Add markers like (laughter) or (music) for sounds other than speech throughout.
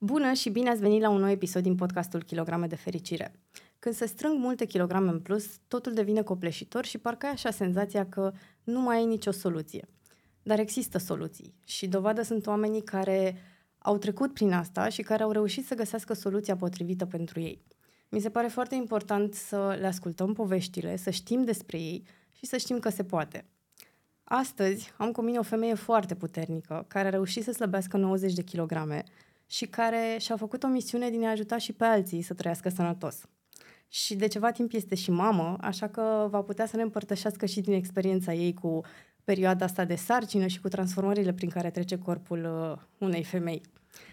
Bună și bine ați venit la un nou episod din podcastul Kilograme de Fericire. Când se strâng multe kilograme în plus, totul devine copleșitor și parcă ai așa senzația că nu mai ai nicio soluție. Dar există soluții și dovadă sunt oamenii care au trecut prin asta și care au reușit să găsească soluția potrivită pentru ei. Mi se pare foarte important să le ascultăm poveștile, să știm despre ei și să știm că se poate. Astăzi am cu mine o femeie foarte puternică care a reușit să slăbească 90 de kilograme și care și-a făcut o misiune din a ajuta și pe alții să trăiască sănătos. Și de ceva timp este și mamă, așa că va putea să ne împărtășească și din experiența ei cu perioada asta de sarcină și cu transformările prin care trece corpul uh, unei femei.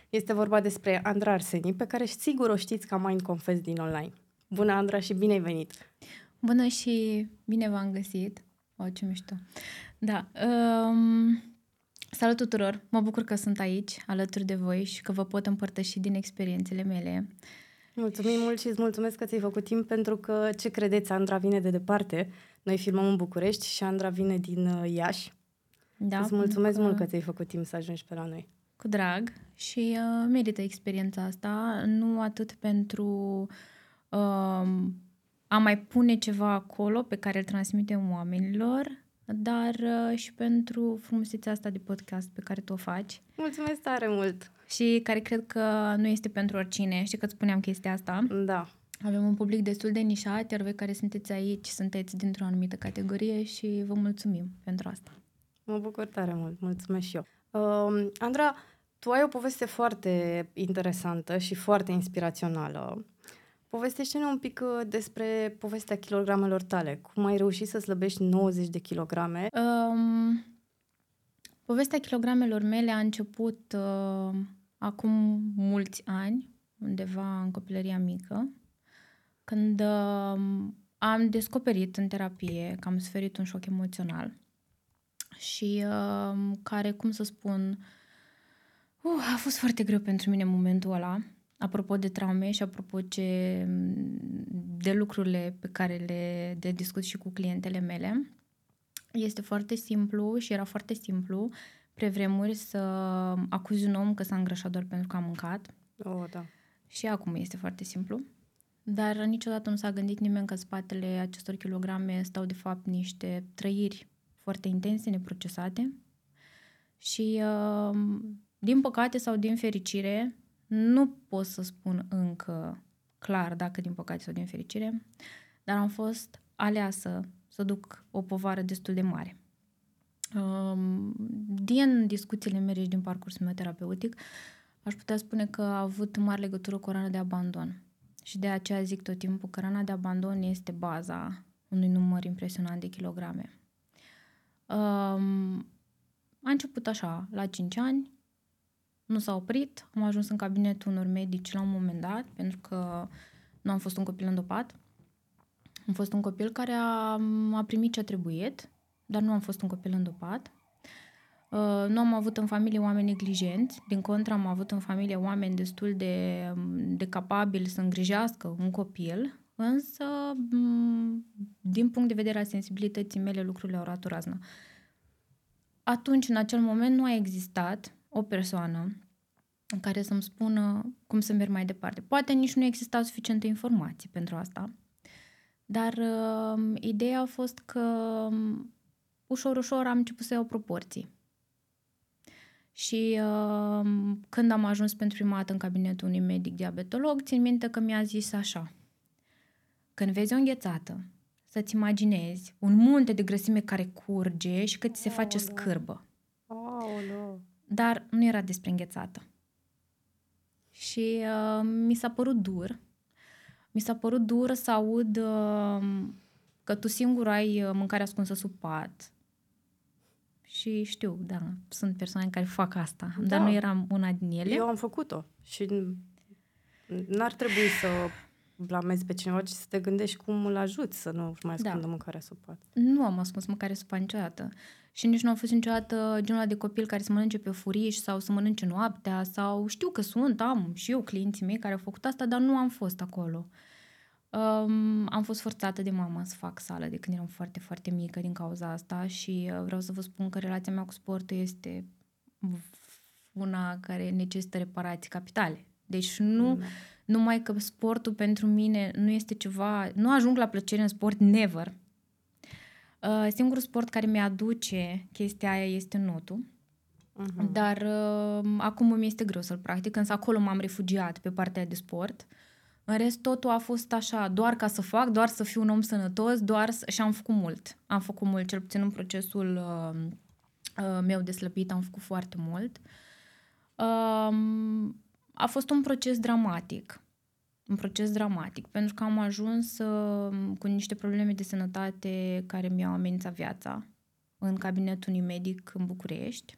Este vorba despre Andra Arseni, pe care sigur o știți ca Mind Confess din online. Bună, Andra, și bine ai venit! Bună și bine v-am găsit! O, ce mișto! Da, um, salut tuturor! Mă bucur că sunt aici, alături de voi și că vă pot împărtăși din experiențele mele. Mulțumim mult și îți mulțumesc că ți-ai făcut timp pentru că, ce credeți, Andra vine de departe. Noi filmăm în București și Andra vine din uh, Iași. Da, îți mulțumesc că... mult că ți-ai făcut timp să ajungi pe la noi. Cu drag și uh, merită experiența asta, nu atât pentru uh, a mai pune ceva acolo pe care îl transmitem oamenilor, dar uh, și pentru frumusețea asta de podcast pe care tu o faci. Mulțumesc tare mult! Și care cred că nu este pentru oricine. Știi că îți spuneam chestia asta? Da. Avem un public destul de nișat, iar voi care sunteți aici sunteți dintr-o anumită categorie și vă mulțumim pentru asta. Mă bucur tare mult, mulțumesc și eu. Uh, Andra, tu ai o poveste foarte interesantă și foarte inspirațională. Povestește-ne un pic uh, despre povestea kilogramelor tale. Cum ai reușit să slăbești 90 de kilograme? Um, povestea kilogramelor mele a început uh, acum mulți ani, undeva în copilăria mică, când uh, am descoperit în terapie că am suferit un șoc emoțional și uh, care, cum să spun, uh, a fost foarte greu pentru mine în momentul ăla apropo de traume și apropo ce, de lucrurile pe care le de discut și cu clientele mele, este foarte simplu și era foarte simplu pre vremuri să acuzi un om că s-a îngrășat doar pentru că a mâncat. Oh, da. Și acum este foarte simplu. Dar niciodată nu s-a gândit nimeni că spatele acestor kilograme stau de fapt niște trăiri foarte intense, neprocesate. Și uh, din păcate sau din fericire, nu pot să spun încă clar dacă din păcate sau din fericire, dar am fost aleasă să duc o povară destul de mare. Um, din discuțiile mele și din parcursul meu terapeutic, aș putea spune că a avut mare legătură cu rana de abandon. Și de aceea zic tot timpul că rana de abandon este baza unui număr impresionant de kilograme. Um, a început așa, la 5 ani, nu s-a oprit, am ajuns în cabinetul unor medici la un moment dat, pentru că nu am fost un copil îndopat. Am fost un copil care a, a primit ce a trebuit, dar nu am fost un copil îndopat. Uh, nu am avut în familie oameni neglijenți, din contră am avut în familie oameni destul de, de capabili să îngrijească un copil, însă din punct de vedere al sensibilității mele lucrurile au ratul raznă. Atunci, în acel moment, nu a existat o persoană în care să-mi spună cum să merg mai departe. Poate nici nu exista suficientă informație pentru asta, dar uh, ideea a fost că um, ușor, ușor am început să iau proporții. Și uh, când am ajuns pentru prima dată în cabinetul unui medic diabetolog, țin minte că mi-a zis așa, când vezi o înghețată, să-ți imaginezi un munte de grăsime care curge și că ți se face scârbă. Aoleu. Dar nu era despre înghețată. Și uh, mi s-a părut dur. Mi s-a părut dur să aud uh, că tu singur ai uh, mâncare ascunsă sub pat. Și știu, da, sunt persoane care fac asta, da. dar nu eram una din ele. Eu am făcut-o și n-ar trebui să blamezi pe cineva, ci să te gândești cum îl ajuți să nu mai ascundă da. mâncarea sub pat. Nu am ascuns mâncare sub pat niciodată și nici nu am fost niciodată genul de copil care să mănânce pe furiș sau să mănânce noaptea sau știu că sunt, am și eu clienții mei care au făcut asta, dar nu am fost acolo. Um, am fost forțată de mama să fac sală de când eram foarte, foarte mică din cauza asta și uh, vreau să vă spun că relația mea cu sportul este una care necesită reparații capitale. Deci nu, mm. Numai că sportul pentru mine nu este ceva, nu ajung la plăcere în sport, never. Uh, singurul sport care mi-aduce chestia aia este notul. Uh-huh. Dar uh, acum mi este greu să-l practic, însă acolo m-am refugiat pe partea de sport. În rest, totul a fost așa, doar ca să fac, doar să fiu un om sănătos, doar să... și am făcut mult. Am făcut mult, cel puțin în procesul uh, uh, meu de slăbit am făcut foarte mult. Uh, a fost un proces dramatic. Un proces dramatic, pentru că am ajuns uh, cu niște probleme de sănătate care mi-au amenințat viața în cabinetul unui medic în București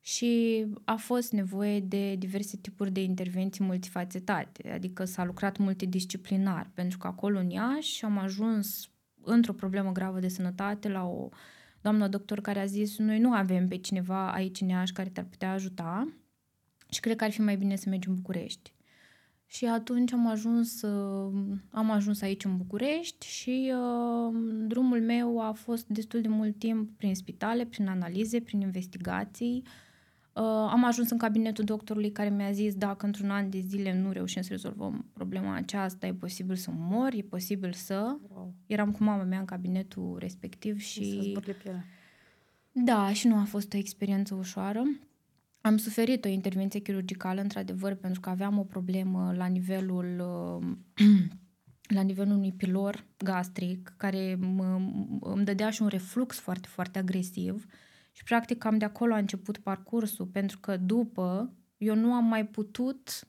și a fost nevoie de diverse tipuri de intervenții multifacetate, adică s-a lucrat multidisciplinar, pentru că acolo în Iași am ajuns într-o problemă gravă de sănătate la o doamnă doctor care a zis noi nu avem pe cineva aici în Iași care te-ar putea ajuta și cred că ar fi mai bine să mergi în București. Și atunci am ajuns, am ajuns aici în București și uh, drumul meu a fost destul de mult timp prin spitale, prin analize, prin investigații, uh, Uh, am ajuns în cabinetul doctorului care mi-a zis dacă într-un an de zile nu reușim să rezolvăm problema aceasta, e posibil să mor, e posibil să... Wow. Eram cu mama mea în cabinetul respectiv și... Să da, și nu a fost o experiență ușoară. Am suferit o intervenție chirurgicală, într-adevăr, pentru că aveam o problemă la nivelul uh, (clears throat) la nivelul unui pilor gastric care îmi dădea și un reflux foarte, foarte agresiv și practic cam de acolo a început parcursul, pentru că după eu nu am mai putut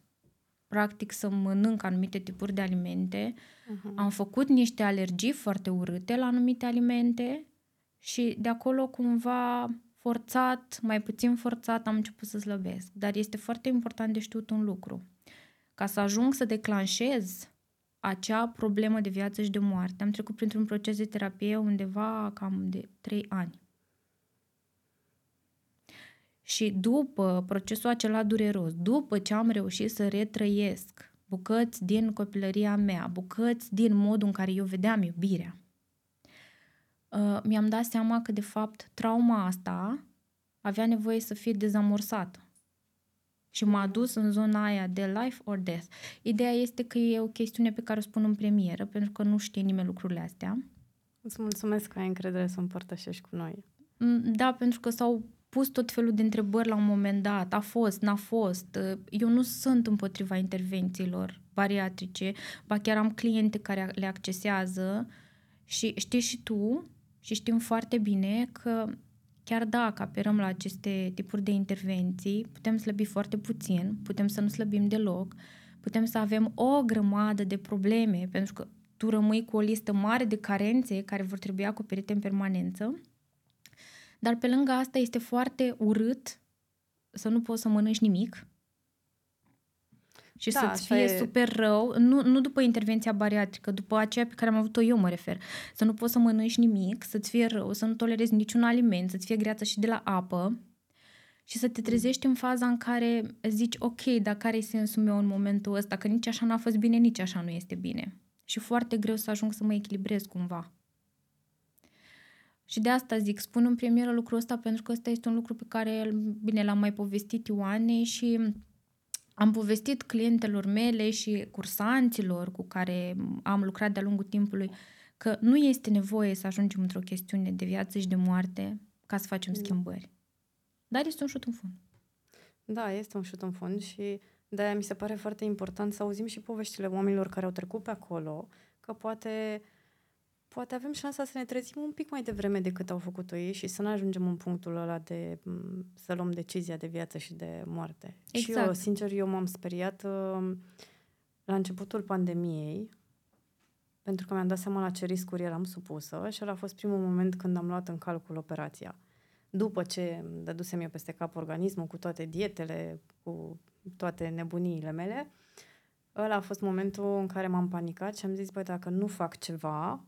practic să mănânc anumite tipuri de alimente. Uh-huh. Am făcut niște alergii foarte urâte la anumite alimente și de acolo cumva forțat, mai puțin forțat, am început să slăbesc. Dar este foarte important de știut un lucru. Ca să ajung să declanșez acea problemă de viață și de moarte, am trecut printr-un proces de terapie undeva cam de 3 ani. Și după procesul acela dureros, după ce am reușit să retrăiesc bucăți din copilăria mea, bucăți din modul în care eu vedeam iubirea, uh, mi-am dat seama că, de fapt, trauma asta avea nevoie să fie dezamorsată. Și m-a dus în zona aia de life or death. Ideea este că e o chestiune pe care o spun în premieră, pentru că nu știe nimeni lucrurile astea. Îți mulțumesc că ai încredere să împărtășești cu noi. Mm, da, pentru că s-au pus tot felul de întrebări la un moment dat. A fost, n-a fost. Eu nu sunt împotriva intervențiilor bariatrice, ba chiar am cliente care le accesează și știi și tu și știm foarte bine că chiar dacă apelăm la aceste tipuri de intervenții, putem slăbi foarte puțin, putem să nu slăbim deloc, putem să avem o grămadă de probleme, pentru că tu rămâi cu o listă mare de carențe care vor trebui acoperite în permanență. Dar pe lângă asta este foarte urât să nu poți să mănânci nimic și da, să-ți fie e... super rău, nu, nu după intervenția bariatrică, după aceea pe care am avut-o eu mă refer, să nu poți să mănânci nimic, să-ți fie rău, să nu tolerezi niciun aliment, să-ți fie greață și de la apă și să te trezești în faza în care zici, ok, dar care e sensul meu în momentul ăsta, că nici așa n-a fost bine, nici așa nu este bine. Și foarte greu să ajung să mă echilibrez cumva. Și de asta zic, spun în premieră lucrul ăsta pentru că ăsta este un lucru pe care, bine, l-am mai povestit Ioanei și am povestit clientelor mele și cursanților cu care am lucrat de-a lungul timpului că nu este nevoie să ajungem într-o chestiune de viață și de moarte ca să facem da. schimbări. Dar este un șut în fund. Da, este un șut în fund și de-aia mi se pare foarte important să auzim și poveștile oamenilor care au trecut pe acolo, că poate uh, poate avem șansa să ne trezim un pic mai devreme decât au făcut-o ei și să nu ajungem în punctul ăla de să luăm decizia de viață și de moarte. Exact. Și eu, exact. sincer, eu m-am speriat uh, la începutul pandemiei pentru că mi-am dat seama la ce riscuri eram supusă și ăla a fost primul moment când am luat în calcul operația. După ce dădusem eu peste cap organismul cu toate dietele, cu toate nebuniile mele, ăla a fost momentul în care m-am panicat și am zis, băi, dacă nu fac ceva,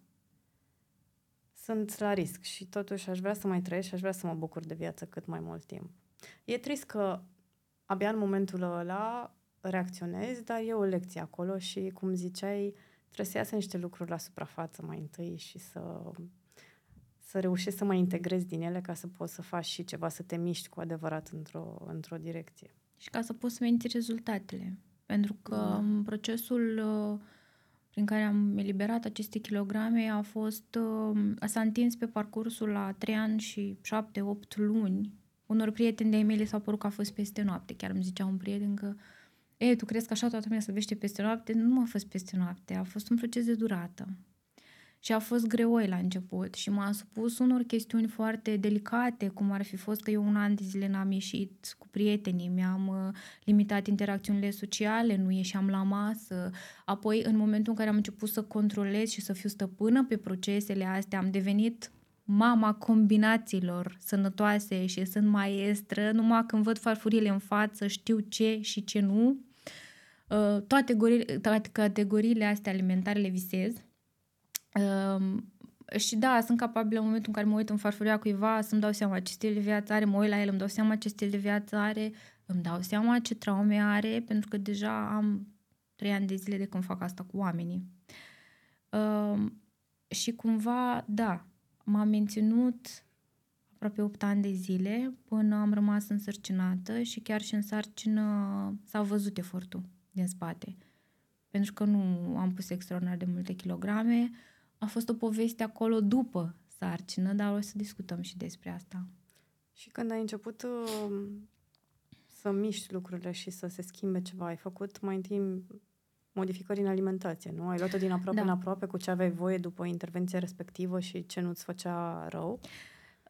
sunt la risc și totuși aș vrea să mai trăiesc și aș vrea să mă bucur de viață cât mai mult timp. E trist că abia în momentul ăla reacționezi, dar e o lecție acolo și, cum ziceai, trebuie să iasă niște lucruri la suprafață mai întâi și să, să reușești să mai integrezi din ele ca să poți să faci și ceva, să te miști cu adevărat într-o, într-o direcție. și ca să poți să menții rezultatele. Pentru că mm. procesul uh, prin care am eliberat aceste kilograme a fost, uh, s-a întins pe parcursul la 3 ani și 7-8 luni. Unor prieteni de-ai mei le s-a părut că a fost peste noapte. Chiar îmi zicea un prieten că ei, tu crezi că așa toată lumea se vește peste noapte? Nu a fost peste noapte, a fost un proces de durată. Și a fost greoi la început și m-a supus unor chestiuni foarte delicate, cum ar fi fost că eu un an de zile n-am ieșit cu prietenii, mi-am uh, limitat interacțiunile sociale, nu ieșeam la masă. Apoi, în momentul în care am început să controlez și să fiu stăpână pe procesele astea, am devenit mama combinațiilor sănătoase și sunt maestră, numai când văd farfurile în față, știu ce și ce nu. Uh, toate, gorile, toate categoriile astea alimentare le visez Um, și da, sunt capabilă în momentul în care mă uit în farfuria cuiva să-mi dau seama ce stil de viață are, mă uit la el, îmi dau seama ce stil de viață are, îmi dau seama ce traume are, pentru că deja am trei ani de zile de când fac asta cu oamenii. Um, și cumva, da, m-am menținut aproape 8 ani de zile până am rămas însărcinată și chiar și în sarcină s-a văzut efortul din spate. Pentru că nu am pus extraordinar de multe kilograme, uh, a fost o poveste acolo după sarcină, dar o să discutăm și despre asta. Și când ai început uh, să miști lucrurile și să se schimbe ceva, ai făcut mai întâi modificări în alimentație, nu? Ai luat-o din aproape da. în aproape cu ce aveai voie după intervenția respectivă și ce nu-ți făcea rău?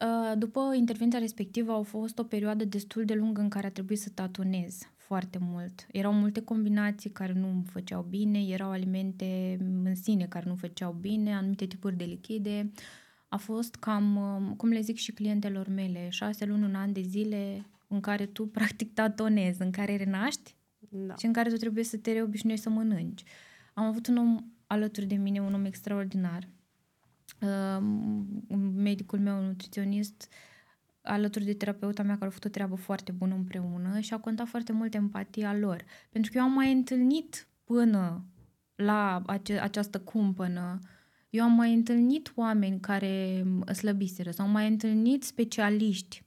Uh, după intervenția respectivă au fost o perioadă destul de lungă în care a trebuit să tatonez foarte mult. Erau multe combinații care nu îmi făceau bine, erau alimente în sine care nu făceau bine, anumite tipuri de lichide. A fost cam, um, cum le zic și clientelor mele, șase luni, un an de zile în care tu (laughs) practic tatonezi, în care renaști da. și în care tu trebuie să te reobișnuiești să mănânci. Am avut un om alături de mine, un om extraordinar, um, medicul meu, un nutriționist, uh, alături de terapeuta mea care a făcut o treabă foarte bună împreună și a contat foarte mult empatia lor. Pentru că eu am mai întâlnit până la ace- această cumpănă, eu am mai întâlnit oameni care slăbiseră sau am mai întâlnit specialiști,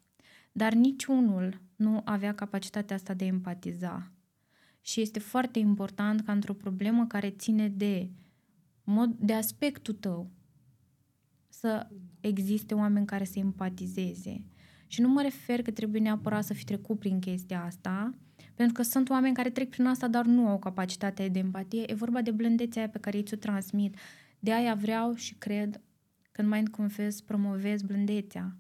dar niciunul nu avea capacitatea asta de empatiza. Și este foarte important ca într-o problemă care ține de, mod, de aspectul tău să existe oameni care să empatizeze și nu mă refer că trebuie neapărat să fi trecut prin chestia asta, pentru că sunt oameni care trec prin asta, dar nu au capacitatea de empatie. E vorba de blândețea aia pe care ei ți-o transmit. De aia vreau și cred că în Mind Confess promovez blândețea.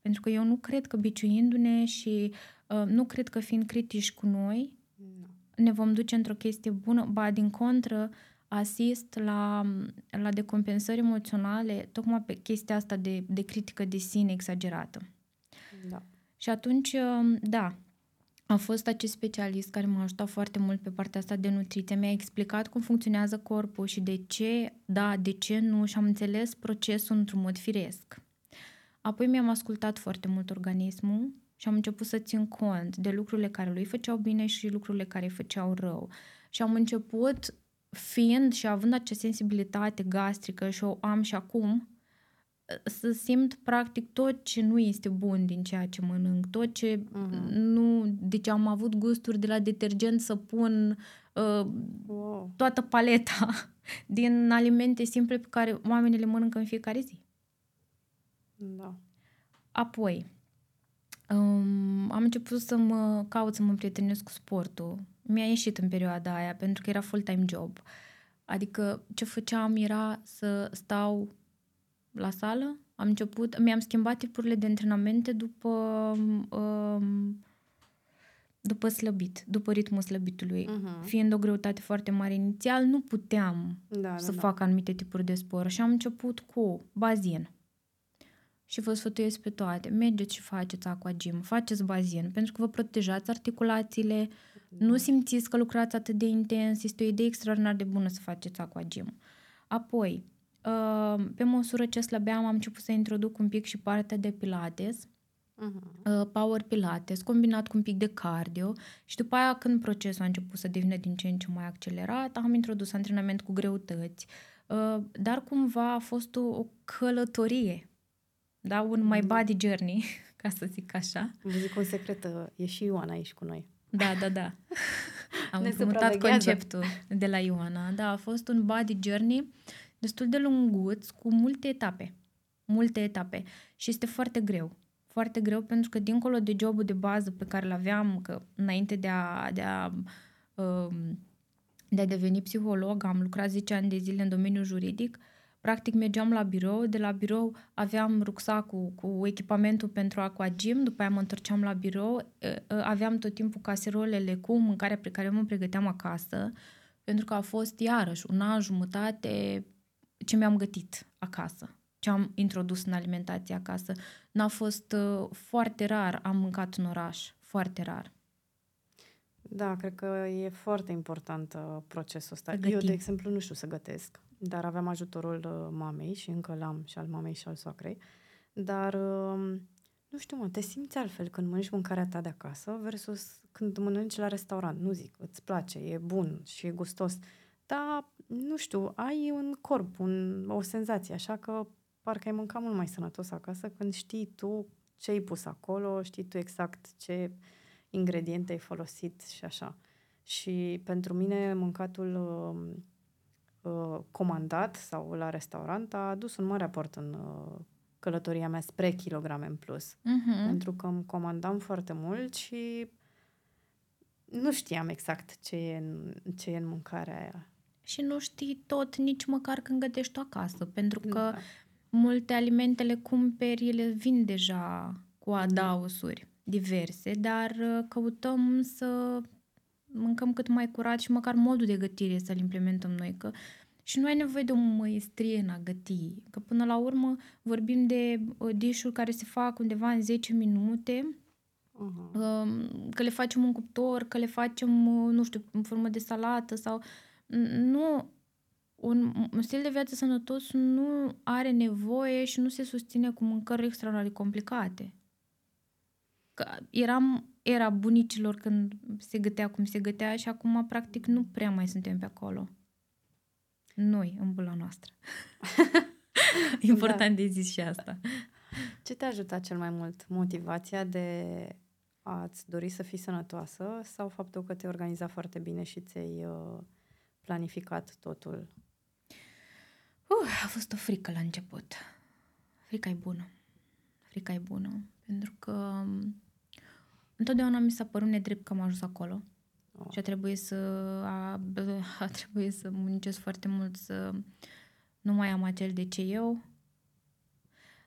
Pentru că eu nu cred că biciuindu-ne și uh, nu cred că fiind critici cu noi, no. ne vom duce într-o chestie bună, ba din contră, asist la, la decompensări emoționale tocmai pe chestia asta de, de critică de sine exagerată. Da. Și atunci, um, da, a fost acest specialist care m-a ajutat foarte mult pe partea asta de nutriție. Mi-a explicat cum funcționează corpul și de ce, da, de ce nu și am înțeles procesul într-un mod firesc. Apoi mi-am ascultat foarte mult organismul și am început să țin cont de lucrurile care lui făceau bine și lucrurile care îi făceau rău. Și am început, fiind și având acea sensibilitate gastrică și o am și acum, să simt practic tot ce nu este bun din ceea ce mănânc, tot ce uh-huh. nu... Deci am avut gusturi de la detergent să pun uh, wow. toată paleta (laughs) din alimente simple pe care oamenii le mănâncă în fiecare zi. Da. Apoi, um, am început să mă caut să mă prietenesc cu sportul. Mi-a ieșit în perioada aia pentru că era full-time job. Adică ce făceam era să stau la sală. Am început, mi-am schimbat tipurile de antrenamente după um, după slăbit, după ritmul slăbitului. Uh-huh. Fiind o greutate foarte mare inițial, nu puteam da, să da, fac da. anumite tipuri de sport și am început cu bazin. Și vă sfătuiesc pe toate. Mergeți și faceți aqua gym, faceți bazin, pentru că vă protejați articulațiile, da. nu simțiți că lucrați atât de intens, este o idee extraordinar de bună să faceți aqua gym. Apoi, pe măsură ce slăbeam, am început să introduc un pic și partea de pilates, uh-huh. power pilates, combinat cu un pic de cardio și după aia când procesul a început să devină din ce în ce mai accelerat, am introdus antrenament cu greutăți, uh, dar cumva a fost o, o călătorie, da? un my body journey, (laughs) ca să zic așa. Vă zic un secret, uh, e și Ioana aici cu noi. Da, da, da. (laughs) Am Ne împrumutat supraveghează. conceptul de la Ioana. Da, a fost un body journey destul de lunguț, cu multe etape. Multe etape. Și este foarte greu. Foarte greu pentru că dincolo de jobul de bază pe care îl aveam, că înainte de a, de a, um, de a deveni psiholog, am lucrat 10 ani de zile în domeniul juridic, practic mergeam la birou, de la birou aveam rucsacul cu echipamentul pentru aquagym, după aia mă întorceam la birou, e, e, aveam tot timpul caserolele cu mâncarea pe care mă pregăteam acasă, pentru că a fost iarăși un an jumătate ce mi-am gătit acasă, ce am introdus în alimentație acasă. N-a fost uh, foarte rar, am mâncat în oraș, foarte rar. Da, cred că e foarte important uh, procesul ăsta. Să Eu, gătim. de exemplu, nu știu să gătesc, dar aveam ajutorul uh, mamei și încă l-am și al mamei și al soacrei. Dar, uh, nu știu, mă, te simți altfel când mănânci mâncarea ta de acasă versus când mănânci la restaurant. Nu zic, îți place, e bun și e gustos, dar, nu știu, ai un corp, un, o senzație, așa că parcă ai mâncat mult mai sănătos acasă când știi tu ce ai pus acolo, știi tu exact ce ingrediente ai folosit și așa. Și pentru mine mâncatul uh, uh, comandat sau la restaurant a adus un mare aport în uh, călătoria mea spre kilograme în plus. Uh-huh. Pentru că îmi comandam foarte mult și nu știam exact ce e în, ce e în mâncarea aia. Și nu știi tot nici măcar când gătești tu acasă, pentru că Da. multe alimente le cumperi, ele vin deja cu adausuri diverse, dar uh, căutăm să mâncăm cât mai curat și măcar modul de gătire să-l implementăm noi, că și nu ai nevoie de o măestrie în a găti, că până la urmă vorbim de uh, dish care se fac undeva în 10 minute, Uh-huh. um, că le facem în cuptor, că le facem, uh, nu știu, în formă de salată sau... N- Nu, un, un stil de viață sănătos nu are nevoie și nu se susține cu mâncări extraordinar de complicate. Că eram era bunicilor când se gătea cum se gătea și acum practic nu prea mai suntem pe acolo. Noi, în bula noastră. (laughs) Important de zis și asta. Ce te-a ajutat cel mai mult? Motivația de a-ți dori să fii sănătoasă sau faptul că te-ai organizat foarte bine și ți-ai uh, planificat totul? Uh, a fost o frică la început. Frica e bună. Frica e bună. Pentru că um, întotdeauna mi s-a părut nedrept că am ajuns acolo. Oh. Și a trebuit să a, (laughs) a trebuit să muncesc foarte mult să nu mai am acel de ce eu.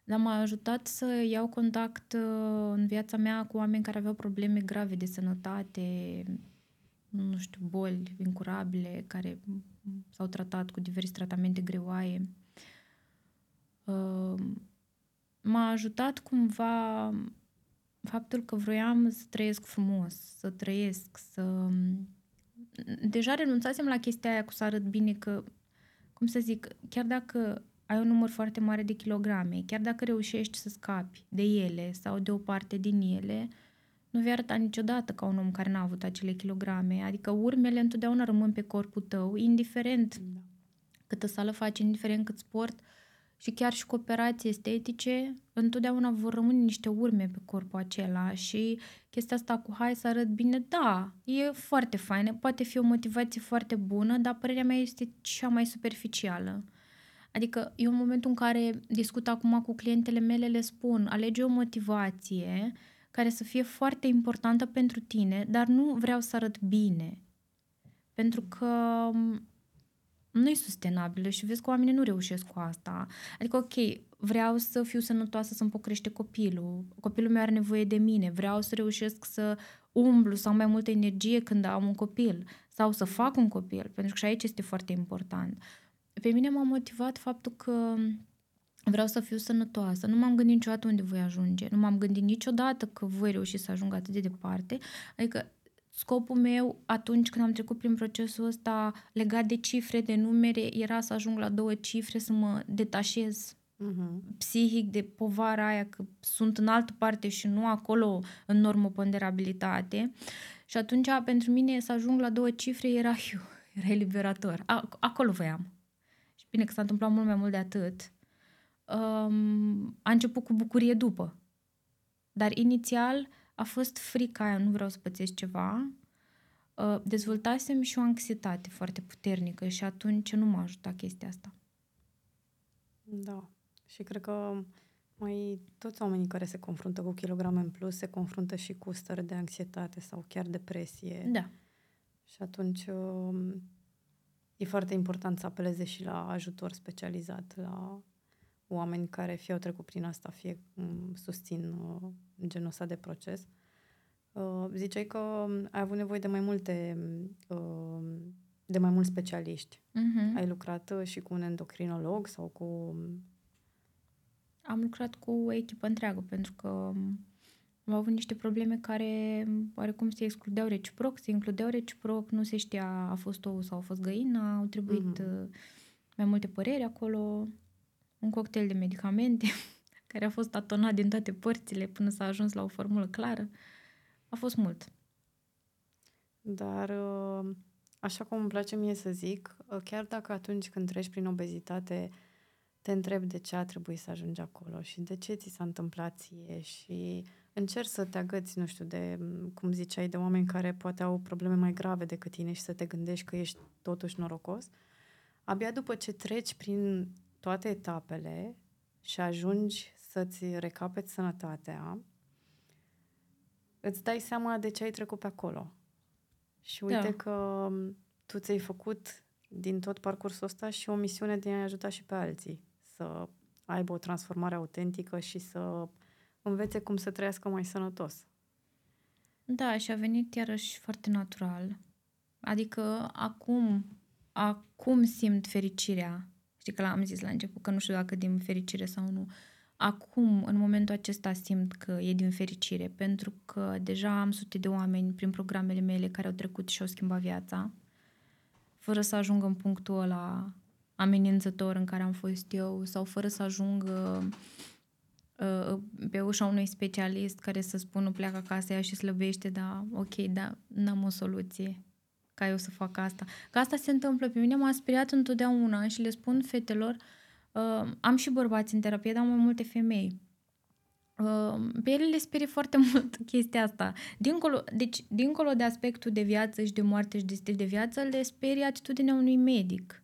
Dar m-a ajutat să iau contact uh, în viața mea cu oameni care aveau probleme grave de sănătate, nu știu, boli incurabile, care s-au tratat cu diverse tratamente greoaie. Uh, M-a ajutat cumva faptul că vroiam să trăiesc frumos, să trăiesc, să... Deja renunțasem la chestia aia cu să arăt bine că, cum să zic, chiar dacă ai un număr foarte mare de kilograme, chiar dacă reușești să scapi de ele sau de o parte din ele, nu vei arăta niciodată ca un om care n-a avut acele kilograme. Adică urmele întotdeauna rămân pe corpul tău, indiferent Da. câtă sală faci, indiferent cât sport și chiar și cu operații estetice, întotdeauna vor rămâne niște urme pe corpul acela și chestia asta cu hai să arăt bine, da, e foarte faină, poate fi o motivație foarte bună, dar părerea mea este cea mai superficială. Adică eu în momentul în care discut acum cu clientele mele le spun, alege o motivație care să fie foarte importantă pentru tine, dar nu vreau să arăt bine. Pentru că nu e sustenabilă și vezi că oamenii nu reușesc cu asta. Adică, ok, vreau să fiu sănătoasă să-mi pot crește copilul, copilul meu are nevoie de mine, vreau să reușesc să umblu, să am mai multă energie când am un copil sau să fac un copil, pentru că și aici este foarte important. Pe mine m-a motivat faptul că vreau să fiu sănătoasă. Nu m-am gândit niciodată unde voi ajunge. Nu m-am gândit niciodată că voi reuși să ajung atât de departe. Adică scopul meu atunci când am trecut prin procesul ăsta legat de cifre, de numere, era să ajung la două cifre, să mă detașez Uh-huh. psihic de povara aia că sunt în altă parte și nu acolo în normoponderabilitate. Și atunci pentru mine să ajung la două cifre era, iu, (laughs) era eliberator. A, acolo voiam. Și bine că s-a întâmplat mult mai mult de atât. Um, a început cu bucurie după. Dar inițial a fost frica aia, nu vreau să pățesc ceva, uh, dezvoltasem și o anxietate foarte puternică și atunci nu m-a ajutat chestia asta. Da. Și cred că mai toți oamenii care se confruntă cu kilograme în plus se confruntă și cu stări de anxietate sau chiar depresie. Da. Și atunci um, e foarte important să apeleze și la ajutor specializat, la oameni care fie au trecut prin asta, fie um, susțin uh, genul ăsta de proces. Uh, ziceai că ai avut nevoie de mai multe uh, de mai mulți specialiști. Uh-huh. Ai lucrat uh, și cu un endocrinolog sau cu... Am lucrat cu o echipă întreagă pentru că am avut niște probleme care oarecum se excludeau reciproc, se includeau reciproc, nu se știa a fost ou sau a fost găina, au trebuit uh-huh. mai multe păreri acolo, un cocktail de medicamente (laughs) care a fost atonat din toate părțile până s-a ajuns la o formulă clară. A fost mult. Dar, uh, așa cum îmi place mie să zic, uh, chiar dacă atunci când treci prin obezitate te întrebi de ce a trebuit să ajungi acolo și de ce ți s-a întâmplat ție și încerci să te agăți, nu știu, de, cum ziceai, de oameni care poate au probleme mai grave decât tine și să te gândești că ești totuși norocos, abia după ce treci prin toate etapele și ajungi să-ți recapeți sănătatea, îți dai seama de ce ai trecut pe acolo. Și uite da. că tu ți-ai făcut din tot parcursul ăsta și o misiune de a ajuta și pe alții să aibă o transformare autentică și să învețe cum să trăiască mai sănătos. Da, și a venit iarăși foarte natural. Adică acum, acum simt fericirea. Știi că l-am zis la început că nu știu dacă din fericire sau nu. Acum, în momentul acesta, simt că e din fericire, pentru că deja am sute de oameni prin programele mele care au trecut și au schimbat viața, fără să ajungă în punctul ăla amenințător în care am fost eu sau fără să ajungă uh, pe ușa unui specialist care să spună pleacă acasă ea și slăbește, da, ok, da, n-am o soluție ca eu să fac asta. Că asta se întâmplă. Pe mine m-a speriat întotdeauna și le spun fetelor, uh, am și bărbați în terapie, dar am mai multe femei. Uh, pe ele le sperie foarte (laughs) mult chestia asta. Dincolo, deci, dincolo de aspectul de viață și de moarte și de stil de viață, le sperie atitudinea unui medic.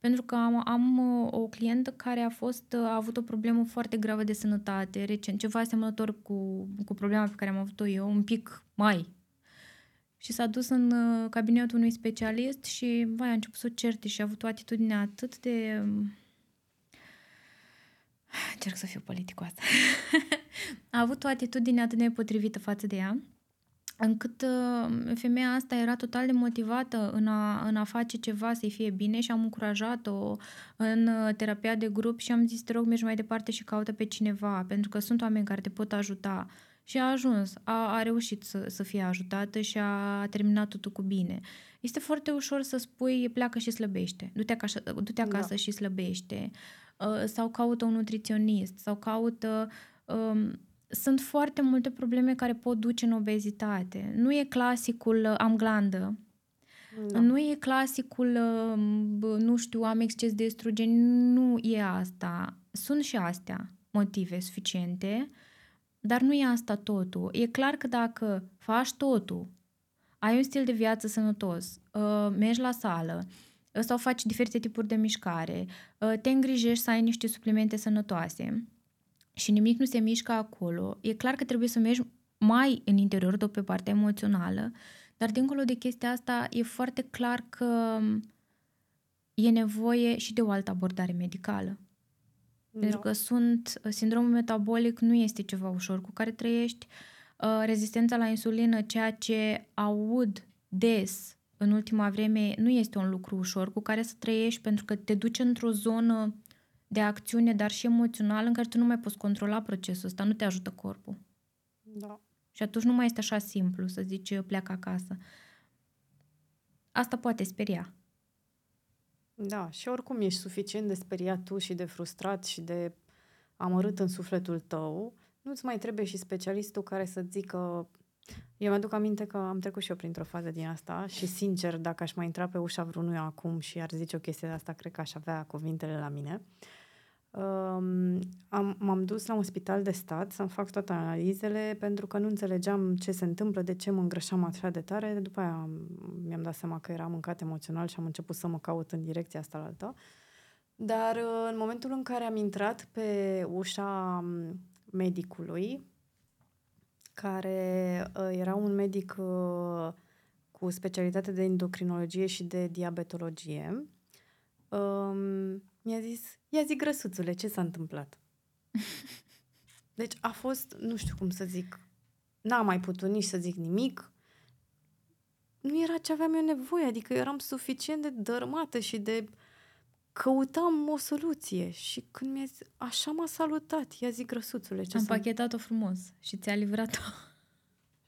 Pentru că am, am uh, o clientă care a fost uh, a avut o problemă foarte gravă de sănătate recent, ceva asemănător cu, cu problema pe care am avut-o eu, un pic mai. Și s-a dus în uh, cabinetul unui specialist și, vai, a început să o certe și a avut o atitudine atât de... Încerc să fiu politicoasă. (laughs) a avut o atitudine atât de nepotrivită față de ea încât uh, femeia asta era total de motivată în a, în a face ceva să-i fie bine și am încurajat-o în uh, terapia de grup și am zis, te rog, mergi mai departe și caută pe cineva, pentru că sunt oameni care te pot ajuta. Și a ajuns, a, a reușit să, să fie ajutată și a terminat totul cu bine. Este foarte ușor să spui, pleacă și slăbește, du-te acasă, du-te acasă da. și slăbește, uh, sau caută un nutriționist, sau caută... Um, sunt foarte multe probleme care pot duce în obezitate. Nu e clasicul am glandă. Da. Nu e clasicul, nu știu, am exces de estrogen. Nu e asta. Sunt și astea motive suficiente, dar nu e asta totul. E clar că dacă faci totul, ai un stil de viață sănătos, uh, mergi la sală, uh, sau faci diferite tipuri de mișcare, uh, te îngrijești să ai niște suplimente sănătoase, și nimic nu se mișcă acolo, e clar că trebuie să mergi mai în interior, de pe partea emoțională, dar dincolo de chestia asta e foarte clar că e nevoie și de o altă abordare medicală. Da. Pentru că sunt, sindromul metabolic nu este ceva ușor cu care trăiești. Uh, rezistența la insulină, ceea ce aud des în ultima vreme, nu este un lucru ușor cu care să trăiești pentru că te duce într-o zonă de acțiune, dar și emoțional, în care tu nu mai poți controla procesul ăsta, nu te ajută corpul. Da. Și atunci nu mai este așa simplu să zici pleacă acasă. Asta poate speria. Da, și oricum ești suficient de speriat tu și de frustrat și de amărât în sufletul tău, nu-ți mai trebuie și specialistul care să zică eu mi-aduc aminte că am trecut și eu printr-o fază din asta și, sincer, dacă aș mai intra pe ușa vreunuia acum și ar zice o chestie de asta, cred că aș avea cuvintele la mine. Uh, Um, am, m-am dus la un spital de stat să-mi fac toate analizele pentru că nu înțelegeam ce se întâmplă, de ce mă îngrășam așa de tare. După aia mi-am dat seama că era mâncat emoțional și am început să mă caut în direcția asta la alta. Dar uh, în momentul în care am intrat pe ușa medicului, care uh, era un medic uh, cu specialitate de endocrinologie și de diabetologie, um, mi-a zis, ia zi grăsuțule, ce s-a întâmplat? (laughs) Deci a fost, nu știu cum să zic, n-am mai putut nici să zic nimic. Nu era ce aveam eu nevoie, adică eram suficient de dărmată și de căutam o soluție. Și când mi-a zis, așa m-a salutat, ia zi grăsuțule. Ce Am pachetat-o frumos și ți-a livrat-o. (laughs)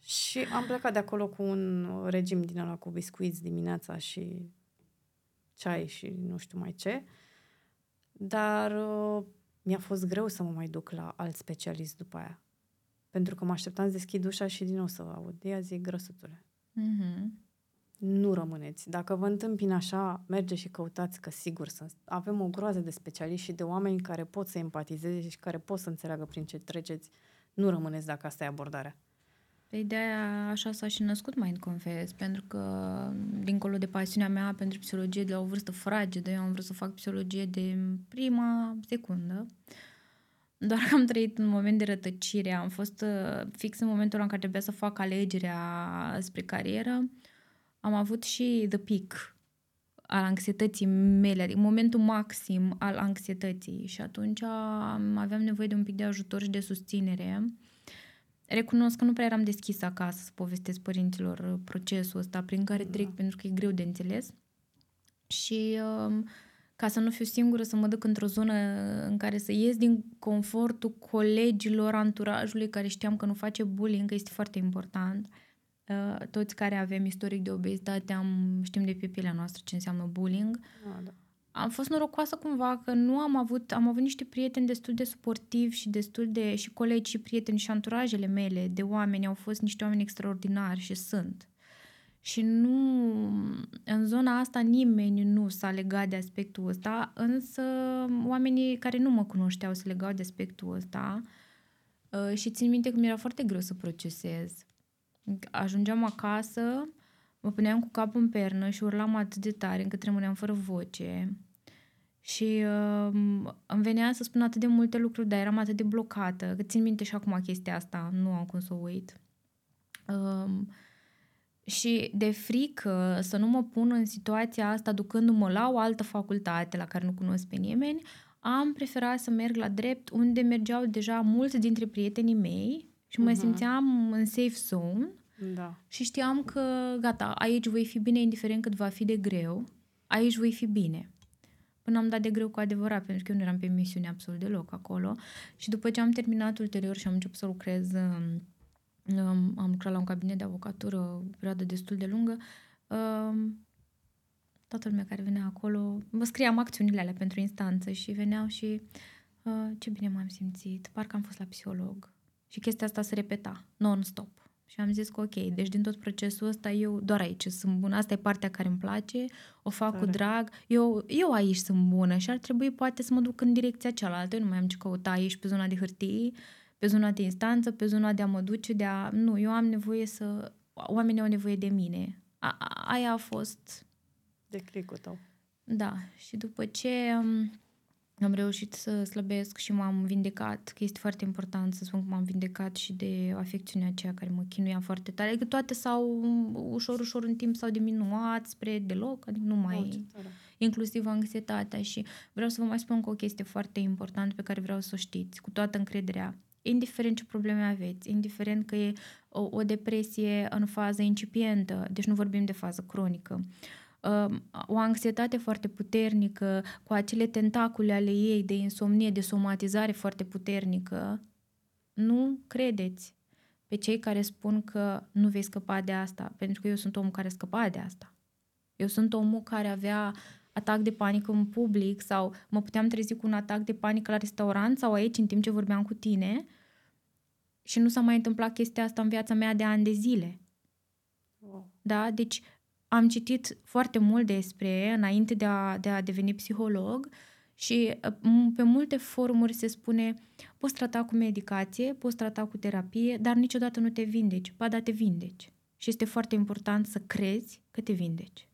Și am plecat de acolo cu un regim din ăla cu biscuiți dimineața și ceai și nu știu mai ce. Dar uh, mi-a fost greu să mă mai duc la alt specialist după aia. Pentru că mă așteptam să deschid ușa și din nou să aud. Ia zi, grăsuțule. Mm-hmm. Nu rămâneți. Dacă vă întâmpin așa, merge și căutați că sigur sunt. Avem o groază de specialiști și de oameni care pot să empatizeze și care pot să înțeleagă prin ce treceți. Nu rămâneți dacă asta e abordarea. Pe ideea așa s-a și născut Mind Confess, pentru că, dincolo de pasiunea mea pentru psihologie de la o vârstă fragedă, eu am vrut să fac psihologie de prima secundă, doar că am trăit un moment de rătăcire, am fost uh, fix în momentul în care trebuia să fac alegerea spre carieră, am avut și the peak al anxietății mele, adică momentul maxim al anxietății. Și atunci aveam nevoie de un pic de ajutor și de susținere recunosc că nu prea eram deschisă acasă să povestesc părinților uh, procesul ăsta prin care trec, da. pentru că e greu de înțeles. Și um, ca să nu fiu singură, să mă duc într-o zonă în care să ies din confortul colegilor, anturajului care știam că nu face bullying, că este foarte important. Uh, toți care avem istoric de obezitate am, știm de pe pielea noastră ce înseamnă bullying. Da, da am fost norocoasă cumva că nu am avut, am avut niște prieteni destul de suportivi și destul de, și colegi și prieteni și anturajele mele de oameni au fost niște oameni extraordinari și sunt. Și nu, în zona asta nimeni nu s-a legat de aspectul ăsta, însă oamenii care nu mă cunoșteau se legau de aspectul ăsta uh, și țin minte că mi era foarte greu să procesez. Ajungeam acasă, Mă puneam cu capul în pernă și urlam atât de tare încât rămâneam fără voce. Și uh, îmi venea să spun atât de multe lucruri, dar eram atât de blocată, că țin minte și acum chestia asta, nu am cum să o uit. Uh, și de frică să nu mă pun în situația asta ducându-mă la o altă facultate la care nu cunosc pe nimeni, am preferat să merg la drept unde mergeau deja mulți dintre prietenii mei și mă uh-huh. simțeam în safe zone da. Și știam că, gata, aici voi fi bine, indiferent cât va fi de greu, aici voi fi bine. Până am dat de greu cu adevărat, pentru că eu nu eram pe misiune absolut deloc acolo. Și după ce am terminat ulterior și am început să lucrez, um, um, am lucrat la un cabinet de avocatură o perioadă destul de lungă, um, toată lumea care venea acolo, vă scriam acțiunile alea pentru instanță și veneau și uh, ce bine m-am simțit, parcă am fost la psiholog. Și chestia asta se repeta, non-stop. Și am zis că ok, deci din tot procesul ăsta eu doar aici sunt bună, asta e partea care îmi place, o fac Tare. cu drag, eu, eu aici sunt bună și ar trebui poate să mă duc în direcția cealaltă, eu nu mai am ce căuta aici pe zona de hârtii, pe zona de instanță, pe zona de a mă duce, de a... Nu, eu am nevoie să... Oamenii au nevoie de mine. A, a, aia a fost... De clicul tău. Da, și după ce... Um, am reușit să slăbesc și m-am vindecat, că este foarte important să spun că m-am vindecat și de afecțiunea aceea care mă chinuia foarte tare. Că toate s-au ușor, ușor în timp s-au diminuat spre deloc, adică nu mai... Oh, inclusiv anxietatea și vreau să vă mai spun că o chestie foarte importantă pe care vreau să o știți, cu toată încrederea, indiferent ce probleme aveți, indiferent că e o, o depresie în fază incipientă, deci nu vorbim de fază cronică, uh, o anxietate foarte puternică, cu acele tentacule ale ei de insomnie, de somatizare foarte puternică, nu credeți pe cei care spun că nu vei scăpa de asta, pentru că eu sunt omul care scăpa de asta. Eu sunt omul care avea atac de panică în public sau mă puteam trezi cu un atac de panică la restaurant sau aici în timp ce vorbeam cu tine și nu s-a mai întâmplat chestia asta în viața mea de ani de zile. Wow. Da? Deci am citit foarte mult despre înainte de a, de a deveni psiholog Și uh, pe multe forumuri se spune, poți trata cu medicație, poți trata cu terapie, dar niciodată nu te vindeci. Ba da, te vindeci. Și este foarte important să crezi că te vindeci.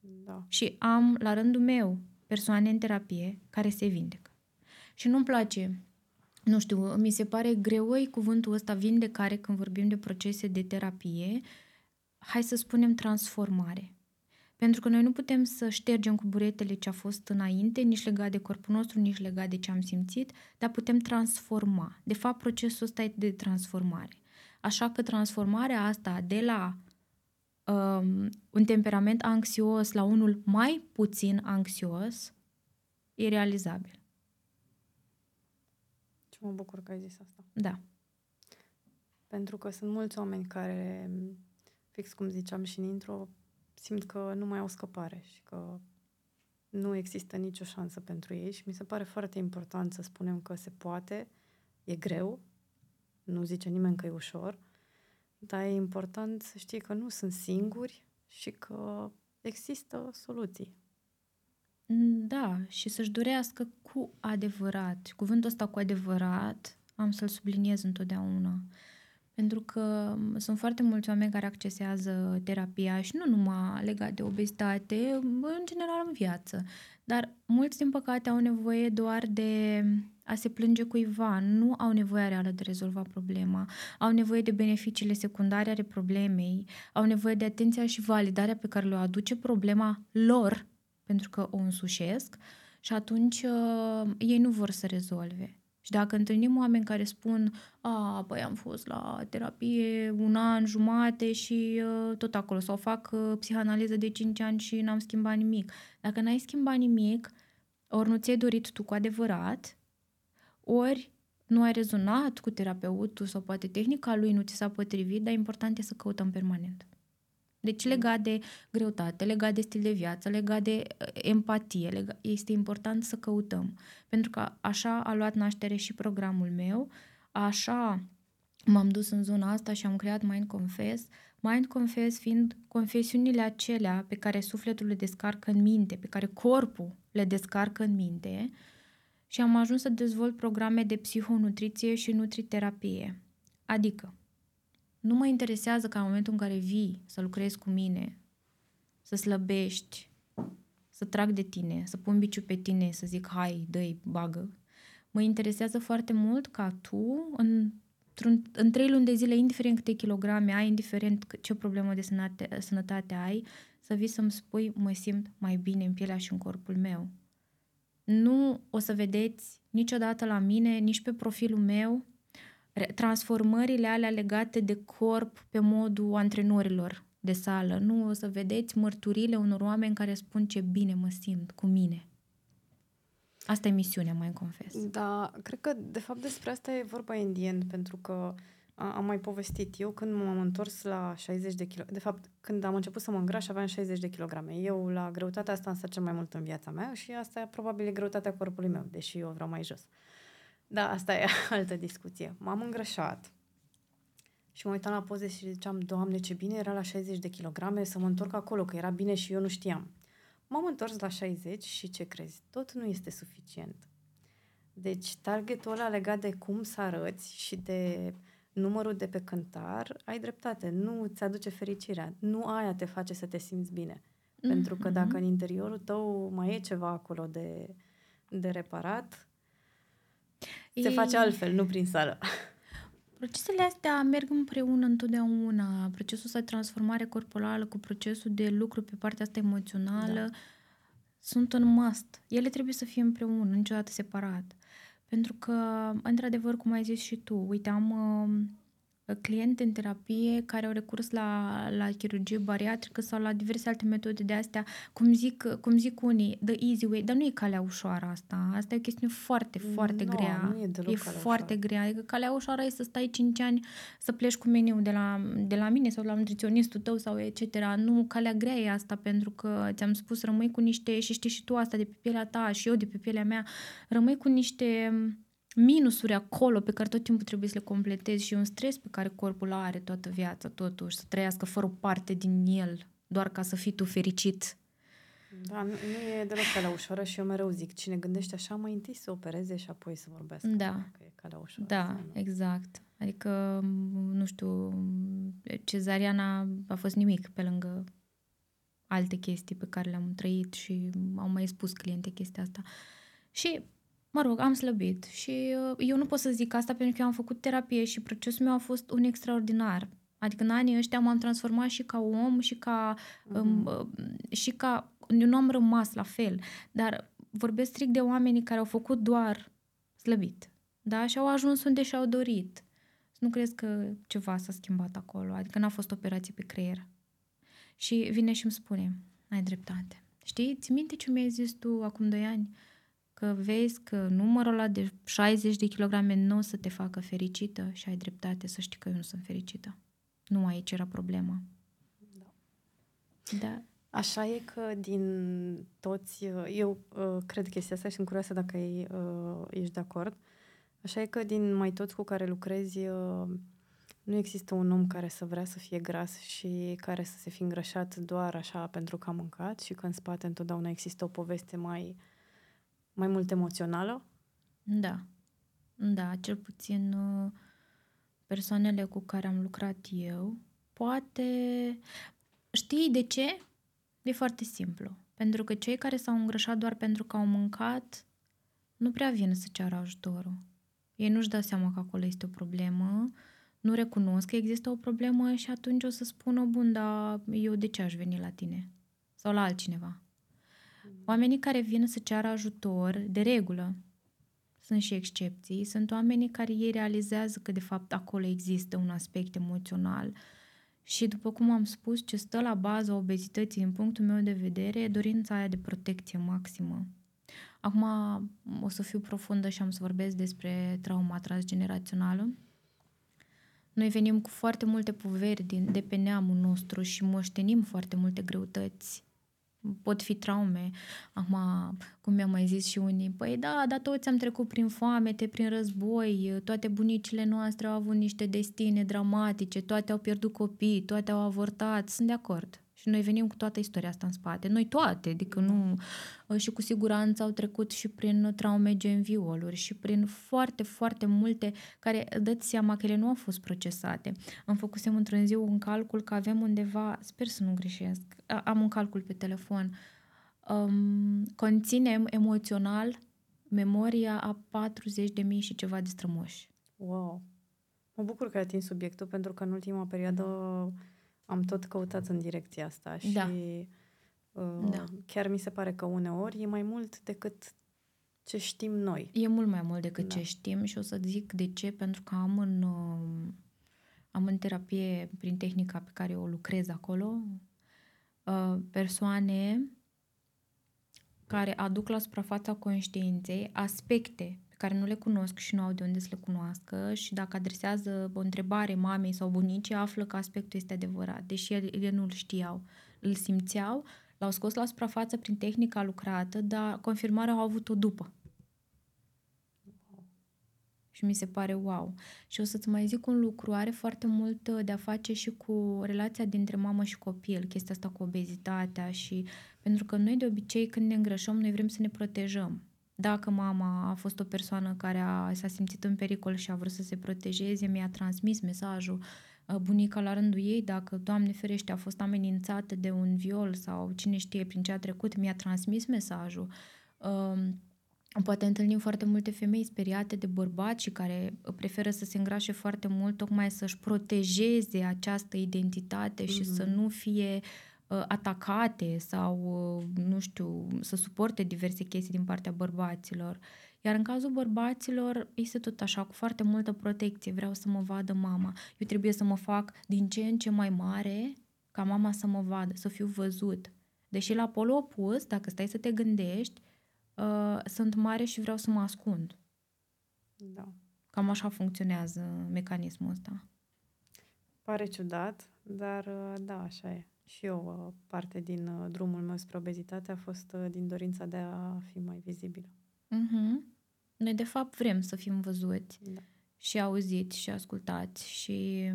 Da. Și am, la rândul meu, persoane în terapie care se vindecă. Și nu-mi place, nu știu, mi se pare greoi cuvântul ăsta vindecare când vorbim de procese de terapie, hai să spunem transformare. Pentru că noi nu putem să ștergem cu buretele ce a fost înainte, nici legat de corpul nostru, nici legat de ce am simțit, dar putem transforma. De fapt, procesul ăsta e de transformare. Așa că transformarea asta de la um, un temperament anxios la unul mai puțin anxios e realizabil. Și mă bucur că ai zis asta. Da. Pentru că sunt mulți oameni care, fix cum ziceam și în intro, simt că nu mai au scăpare și că nu există nicio șansă pentru ei și mi se pare foarte important să spunem că se poate, e greu, nu zice nimeni că e ușor, dar e important să știi că nu sunt singuri și că există soluții. Da, și să-și dorească cu adevărat. Cuvântul ăsta cu adevărat am să-l subliniez întotdeauna. Pentru că sunt foarte mulți oameni care accesează terapia și nu numai legat de obezitate, în general în viață. Dar mulți, din păcate, au nevoie doar de a se plânge cuiva, nu au nevoie reală de rezolva problema, au nevoie de beneficiile secundare ale problemei, au nevoie de atenția și validarea pe care le aduce problema lor, pentru că o însușesc, și atunci uh, ei nu vor să rezolve. Și dacă întâlnim oameni care spun, a, păi am fost la terapie un an, jumate și uh, tot acolo, sau fac uh, psihanaliză de 5 ani și n-am schimbat nimic. Dacă n-ai schimbat nimic, ori nu ți-ai dorit tu cu adevărat, ori nu ai rezonat cu terapeutul sau poate tehnica lui nu ți s-a potrivit, dar important e să căutăm permanent. Deci legat de greutate, legat de stil de viață, legat de uh, empatie, legat, este important să căutăm. Pentru că așa a luat naștere și programul meu, așa m-am dus în zona asta și am creat Mind Confess, Mind Confess fiind confesiunile acelea pe care sufletul le descarcă în minte, pe care corpul le descarcă în minte și am ajuns să dezvolt programe de psihonutriție și nutriterapie. Adică, nu mă interesează ca în momentul în care vii să lucrezi cu mine, să slăbești, să trag de tine, să pun biciu pe tine, să zic hai, dă bagă. Mă interesează foarte mult ca tu, în, în trei luni de zile, indiferent câte kilograme ai, indiferent ce problemă de sănătate, sănătate ai, să vii să-mi spui mă simt mai bine în pielea și în corpul meu. Nu o să vedeți niciodată la mine, nici pe profilul meu, transformările alea legate de corp pe modul antrenorilor de sală. Nu o să vedeți mărturile unor oameni care spun ce bine mă simt cu mine. Asta e misiunea, mai confes. Da, cred că de fapt despre asta e vorba indien, pentru că am mai povestit. Eu când m-am întors la 60 de kg, de fapt când am început să mă îngraș aveam 60 de kilograme. Eu la greutatea asta am stat cel mai mult în viața mea și asta e probabil greutatea corpului meu, deși eu vreau mai jos. Uh, da, asta e (laughs) altă discuție. M-am îngrășat și mă uitam la poze și ziceam, Doamne, ce bine era la 60 de kilograme să mă întorc acolo, că era bine și eu nu știam. M-am întors la 60 și ce crezi? Tot nu este suficient. Deci targetul ăla legat de cum să arăți și de numărul de pe cântar, ai dreptate, nu îți aduce fericirea. Nu aia te face să te simți bine. Mm-hmm. Pentru că dacă în interiorul tău mai e ceva acolo de, de reparat, se face altfel, nu prin sală. (laughs) Procesele astea merg împreună întotdeauna. Procesul ăsta de transformare corporală cu procesul de lucru pe partea asta emoțională da. sunt în must. Ele trebuie să fie împreună, niciodată separat. Pentru că, într-adevăr, cum ai zis și tu, uite, am uh, cliente în terapie care au recurs la, la chirurgie bariatrică sau la diverse alte metode de astea, cum zic, cum zic unii, the easy way, dar nu e calea ușoară asta. Asta e o chestiune foarte, foarte no, grea. Nu e, deloc e calea foarte ușoară. grea. Adică calea ușoară e să stai 5 ani să pleci cu meniu de la, de la mine sau la nutriționistul tău sau etc. Nu, calea grea e asta pentru că ți-am spus rămâi cu niște, și știi și tu asta de pe pielea ta și eu de pe pielea mea, rămâi cu niște minusuri acolo pe care tot timpul trebuie să le completezi și un stres pe care corpul are toată viața, totuși, să trăiască fără o parte din el, doar ca să fii tu fericit. Da, nu, nu e deloc calea ușoară și eu mereu zic, cine gândește așa, mai întâi să opereze și apoi să vorbească. Da. Că e calea ușoară. Da, sau nu. exact. Adică, nu știu, cezariana a fost nimic pe lângă alte chestii pe care le-am trăit și au mai spus cliente chestia asta. Și, mă rog, am slăbit și uh, eu nu pot să zic asta pentru că eu am făcut terapie și procesul meu a fost un extraordinar. Adică în anii ăștia m-am transformat și ca om și ca... Um, uh, și ca... Eu nu am rămas la fel, dar vorbesc strict de oamenii care au făcut doar slăbit. Da? Și au ajuns unde și-au dorit. Să nu crezi că ceva s-a schimbat acolo, adică n-a fost operație pe creier. Și vine și îmi spune, ai dreptate. Știi, ți minte ce mi-ai zis tu acum doi ani? Că vezi că numărul ăla de 60 de kilograme nu o să te facă fericită și ai dreptate să știi că eu nu sunt fericită. Nu aici era problema. Da. Da. Așa e că din toți, eu uh, cred chestia asta și sunt curioasă dacă ai, uh, ești de acord, așa e că din mai toți cu care lucrezi uh, nu există un om care să vrea să fie gras și care să se fi îngrășat doar așa pentru că a mâncat și că în spate întotdeauna există o poveste mai, mai mult emoțională. Da. Da, cel puțin uh, persoanele cu care am lucrat eu, poate... Știi de ce? E foarte simplu. Pentru că cei care s-au îngrășat doar pentru că au mâncat, nu prea vin să ceară ajutorul. Ei nu-și dau seama că acolo este o problemă, nu recunosc că există o problemă și atunci o să spună, bun, dar eu de ce aș veni la tine? Sau la altcineva. Oamenii care vin să ceară ajutor, de regulă, sunt și excepții, sunt oamenii care ei realizează că de fapt acolo există un aspect emoțional și după cum am spus, ce stă la baza obezității din punctul meu de vedere e dorința aia de protecție maximă. Acum o să fiu profundă și am să vorbesc despre trauma transgenerațională. Noi venim cu foarte multe poveri din, de pe neamul nostru și moștenim foarte multe greutăți pot fi traume. Acum, cum mi-au mai zis și unii, păi da, dar toți am trecut prin foamete, prin război, toate bunicile noastre au avut niște destine dramatice, toate au pierdut copii, toate au avortat, sunt de acord. Și noi venim cu toată istoria asta în spate. Noi toate, adică nu... Și cu siguranță au trecut și prin traume gen violuri și prin foarte, foarte multe care dăți seama că ele nu au fost procesate. Am făcusem într-un zi un calcul că avem undeva, sper să nu greșesc, am un calcul pe telefon, um, conținem emoțional memoria a 40.000 și ceva de strămoși. Wow! Mă bucur că ai atins subiectul, pentru că în ultima perioadă am tot căutat în direcția asta și Da. uh, Da. chiar mi se pare că uneori e mai mult decât ce știm noi. E mult mai mult decât Da. ce știm și o să zic de ce, pentru că am în, uh, am în terapie, prin tehnica pe care o lucrez acolo, uh, persoane care aduc la suprafața conștiinței aspecte pe care nu le cunosc și nu au de unde să le cunoască și dacă adresează o întrebare mamei sau bunicii, află că aspectul este adevărat, deși ele nu-l știau. Îl simțeau, l-au scos la suprafață prin tehnica lucrată, dar confirmarea au avut-o după. Și mi se pare wow. Și o să-ți mai zic un lucru, are foarte mult uh, de-a face și cu relația dintre mamă și copil, chestia asta cu obezitatea și... Pentru că noi de obicei când ne îngrășăm, noi vrem să ne protejăm. Dacă mama a fost o persoană care a, s-a simțit în pericol și a vrut să se protejeze, mi-a transmis mesajul. Uh, Bunica la rândul ei, dacă, Doamne ferește, a fost amenințată de un viol sau cine știe prin ce a trecut, mi-a transmis mesajul. Um, Poate întâlnim foarte multe femei speriate de bărbați și care preferă să se îngrașe foarte mult tocmai să-și protejeze această identitate și Mhm. să nu fie uh, atacate sau, uh, nu știu, să suporte diverse chestii din partea bărbaților. Iar în cazul bărbaților este tot așa, cu foarte multă protecție. Vreau să mă vadă mama. Eu trebuie să mă fac din ce în ce mai mare ca mama să mă vadă, să fiu văzut. Deși la polul opus, dacă stai să te gândești, uh, sunt mare și vreau să mă ascund. Da. Cam așa funcționează mecanismul ăsta. Pare ciudat, dar uh, da, așa e. Și eu, uh, parte din uh, drumul meu spre obezitate a fost uh, din dorința de a fi mai vizibilă. Uh-huh. Noi, de fapt, vrem să fim văzuți Da. și auziți și ascultați și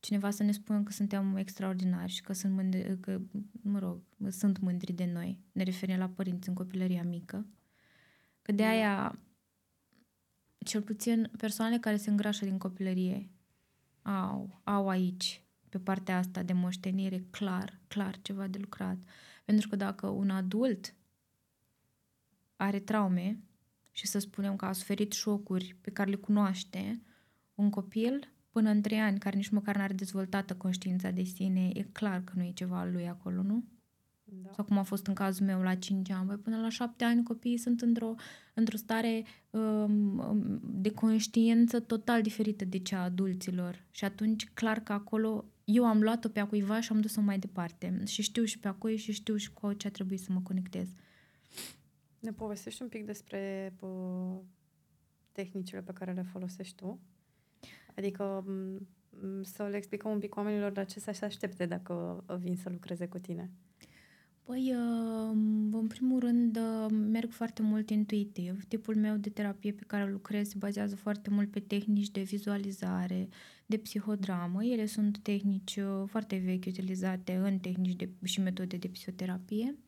cineva să ne spună că suntem extraordinari și că sunt mândri, că, mă rog, sunt mândri de noi. Ne referim la părinți în copilăria mică. Că de aia, cel puțin persoanele care se îngrașă din copilărie au, au aici, pe partea asta de moștenire, clar, clar ceva de lucrat. Pentru că dacă un adult are traume și să spunem că a suferit șocuri pe care le cunoaște, un copil până în trei ani, care nici măcar n-are dezvoltată conștiința de sine, e clar că nu e ceva al lui acolo, nu? Da. Sau cum a fost în cazul meu la 5 ani. Băi, până la 7 ani copiii sunt într-o, într-o stare um, um, de conștiință total diferită de cea a adulților. Și atunci, clar că acolo eu am luat-o pe a cuiva și am dus-o mai departe. Și știu și pe a cui și știu și cu ce a trebuit să mă conectez. Ne povestești un pic despre uh, tehnicile pe care le folosești tu? Adică să le explicăm un pic oamenilor la ce să se aștepte dacă vin să lucreze cu tine. Păi, uh, în primul rând, uh, merg foarte mult intuitiv. Tipul meu de terapie pe care lucrez se bazează foarte mult pe tehnici de vizualizare, de psihodramă. Ele sunt tehnici uh, foarte vechi utilizate în tehnici de, și metode de psihoterapie.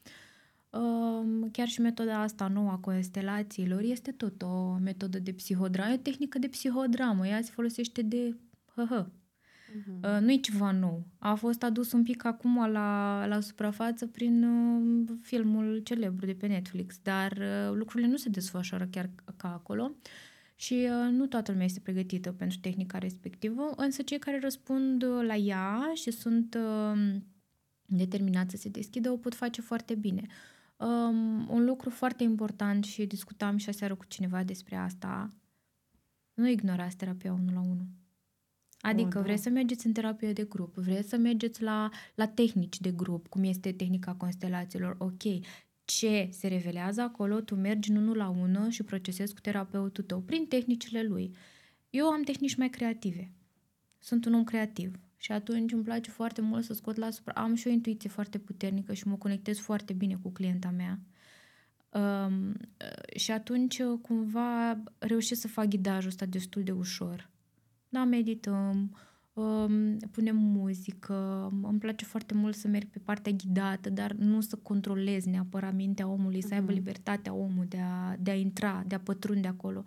Chiar și metoda asta nouă a constelațiilor este tot o metodă de psihodramă, o tehnică de psihodramă. Ea se folosește de hă-hă, Uh-huh. Nu e ceva nou. A fost adus un pic acum la, la suprafață prin uh, filmul celebru de pe Netflix, dar uh, lucrurile nu se desfășoară chiar ca acolo și uh, nu toată lumea este pregătită pentru tehnica respectivă, însă cei care răspund uh, la ea și sunt uh, determinați să se deschidă o pot face foarte bine. Um, un lucru foarte important și discutam și aseară cu cineva despre asta, nu ignorați terapia 1 la 1. Adică oh, vreți să mergeți în terapie de grup, vreți să mergeți la, la tehnici de grup, cum este tehnica constelațiilor, ok. Ce se revelează acolo, tu mergi în unul la unul și procesezi cu terapeutul tău prin tehnicile lui. Eu am tehnici mai creative. Sunt un om creativ și atunci îmi place foarte mult să scot la supra... Am și o intuiție foarte puternică și mă conectez foarte bine cu clienta mea. Um, și atunci cumva reușesc să fac ghidajul ăsta destul de ușor da, medităm, um, punem muzică, îmi place foarte mult să merg pe partea ghidată, dar nu să controlez neapărat mintea omului, uh-huh. să aibă mhm. libertatea omului de a, de a intra, de a pătrunde acolo.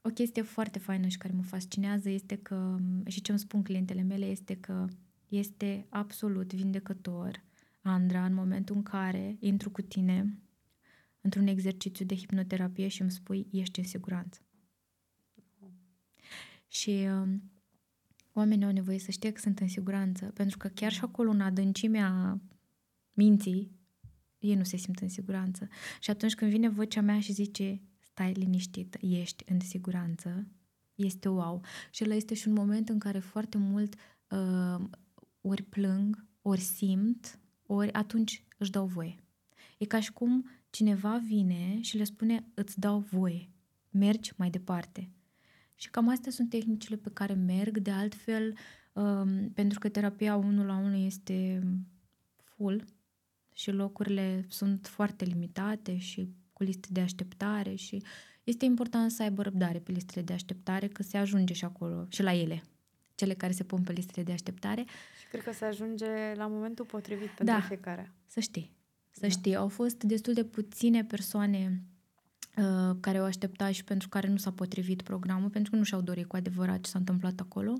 O chestie foarte faină și care mă fascinează este că, și ce îmi spun clientele mele, este că este absolut vindecător, Andra, în momentul în care intru cu tine într-un exercițiu de hipnoterapie și îmi spui, ești în siguranță. Și uh, oamenii au nevoie să știe că sunt în siguranță, pentru că chiar și acolo, în adâncimea minții, ei nu se simt în siguranță. Și atunci când vine vocea mea și zice, stai liniștit, ești în siguranță, este wow. Și ăla este și un moment în care foarte mult uh, ori plâng, ori simt, ori atunci își dau voie. E ca și cum cineva vine și le spune, îți dau voie, mergi mai departe. Și cam astea sunt tehnicile pe care merg. De altfel, um, pentru că terapia 1 la 1 este full și locurile sunt foarte limitate și cu liste de așteptare și este important să aibă răbdare pe listele de așteptare, că se ajunge și acolo, și la ele, cele care se pun pe listele de așteptare. Și cred că se ajunge la momentul potrivit pentru da, fiecare. să știi. Să da. știi, au fost destul de puține persoane Uh, care o aștepta și pentru care nu s-a potrivit programul, pentru că nu și-au dorit cu adevărat ce s-a întâmplat acolo.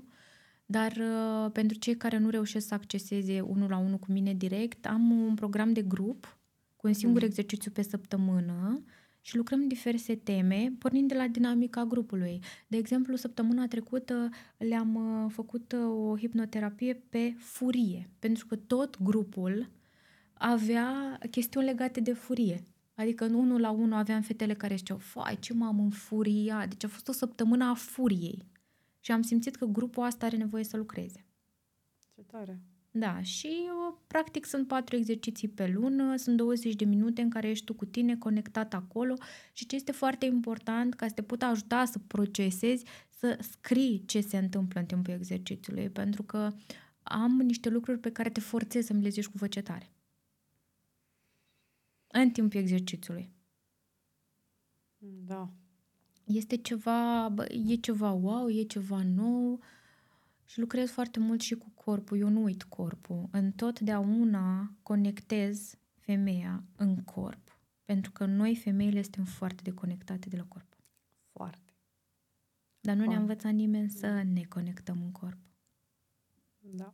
Dar uh, pentru cei care nu reușesc să acceseze unul la unul cu mine direct, am un program de grup cu un singur mm. exercițiu pe săptămână și lucrăm diverse teme, pornind de la dinamica grupului. De exemplu, săptămâna trecută le-am uh, făcut o hipnoterapie pe furie, pentru că tot grupul avea chestiuni legate de furie. Adică în unul la unul aveam fetele care ziceau, fai, ce m-am înfuriat. Deci a fost o săptămână a furiei. Și am simțit că grupul ăsta are nevoie să lucreze. Ce tare! Da, și eu, practic sunt patru exerciții pe lună, sunt 20 de minute în care ești tu cu tine conectat acolo și ce este foarte important ca să te pot ajuta să procesezi, să scrii ce se întâmplă în timpul exercițiului, pentru că am niște lucruri pe care te forțez să mi le zici cu voce tare în timpul exercițiului. Da. Este ceva, bă, e ceva wow, e ceva nou. Și lucrez foarte mult și cu corpul. Eu nu uit corpul. Întotdeauna conectez femeia în corp. Pentru că noi, femeile, suntem foarte deconectate de la corp. Foarte. Dar nu ne-a învățat nimeni să ne conectăm în corp. Da.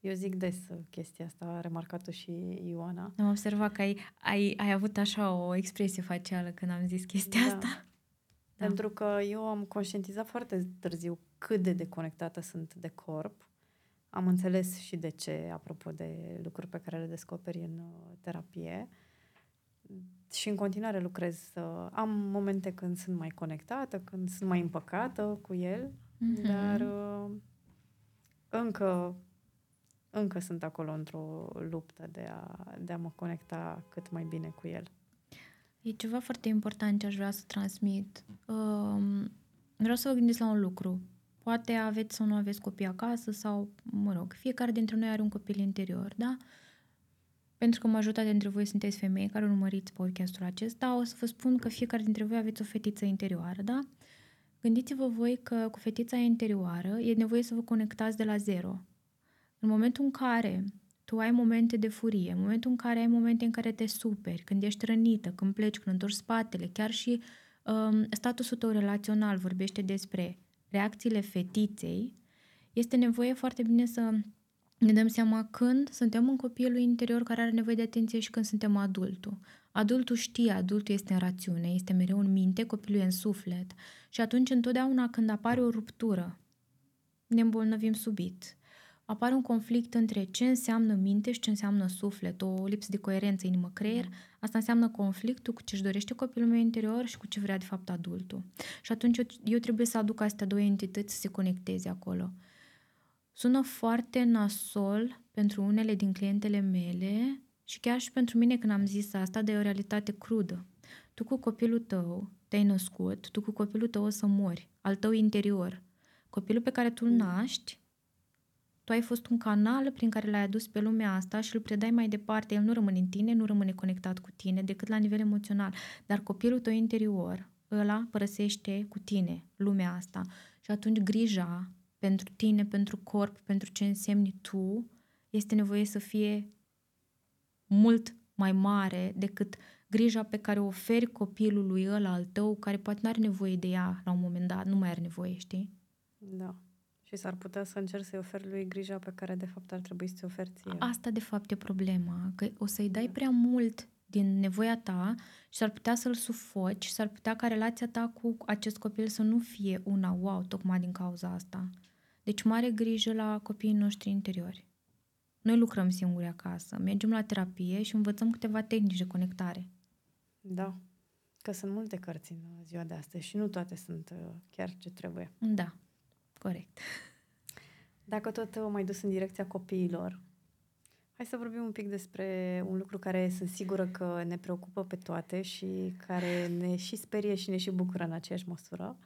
Eu zic des chestia asta, a remarcat-o și Ioana. Am observat că ai, ai, ai avut așa o expresie facială când am zis chestia Da. asta. Da. Pentru că eu am conștientizat foarte târziu cât de deconectată sunt de corp. Am înțeles și de ce, apropo de lucruri pe care le descoperi în uh, terapie. Și în continuare lucrez să am momente când sunt mai conectată, când sunt mai împăcată cu el, Mhm. dar uh, încă, încă sunt acolo într-o luptă de a, de a mă conecta cât mai bine cu el. E ceva foarte important ce aș vrea să transmit. Um, vreau să vă gândiți la un lucru. Poate aveți sau nu aveți copii acasă sau, mă rog, fiecare dintre noi are un copil interior, da? Pentru că majoritatea dintre voi sunteți femei care urmăriți podcastul acesta, o să vă spun că fiecare dintre voi aveți o fetiță interioară, da? Gândiți-vă voi că cu fetița interioară e nevoie să vă conectați de la zero. În momentul în care tu ai momente de furie, în momentul în care ai momente în care te superi, când ești rănită, când pleci, când întorci spatele, chiar și um, statusul tău relațional vorbește despre reacțiile fetiței, este nevoie foarte bine să ne dăm seama când suntem un copilul interior care are nevoie de atenție și când suntem adultul. Adultul știe, adultul este în rațiune, este mereu în minte, copilul e în suflet. Și atunci, întotdeauna când apare o ruptură, ne îmbolnăvim subit. Apare un conflict între ce înseamnă minte și ce înseamnă suflet, o lipsă de coerență inimă-creier. Asta înseamnă conflictul cu ce își dorește copilul meu interior și cu ce vrea de fapt adultul. Și atunci eu, eu trebuie să aduc astea două entități să se conecteze acolo. Sună foarte nasol pentru unele din clientele mele și chiar și pentru mine când am zis asta, dar e o realitate crudă. Tu cu copilul tău te-ai născut, tu cu copilul tău o să mori, al tău interior. Copilul pe care tu îl naști, tu ai fost un canal prin care l-ai adus pe lumea asta și îl predai mai departe. El nu rămâne în tine, nu rămâne conectat cu tine decât la nivel emoțional. Dar copilul tău interior, ăla părăsește cu tine lumea asta. Și atunci grija pentru tine, pentru corp, pentru ce însemni tu, este nevoie să fie mult mai mare decât grija pe care o oferi copilului ăla al tău, care poate nu are nevoie de ea la un moment dat, nu mai are nevoie, știi? Da. Și s-ar putea să încerci să-i oferi lui grija pe care de fapt ar trebui să-ți oferi ție. Asta de fapt e problema, că o să-i dai prea mult din nevoia ta și s-ar putea să-l sufoci și s-ar putea ca relația ta cu acest copil să nu fie una wow, tocmai din cauza asta. Deci mare grijă la copiii noștri interiori. Noi lucrăm singuri acasă, mergem la terapie și învățăm câteva tehnici de conectare. Da. Că sunt multe cărți în ziua de astăzi și nu toate sunt uh, chiar ce trebuie. Da, corect. Dacă tot uh, mai dus în direcția copiilor, hai să vorbim un pic despre un lucru care sunt sigură că ne preocupă pe toate și care ne și sperie și ne și bucură în aceeași măsură.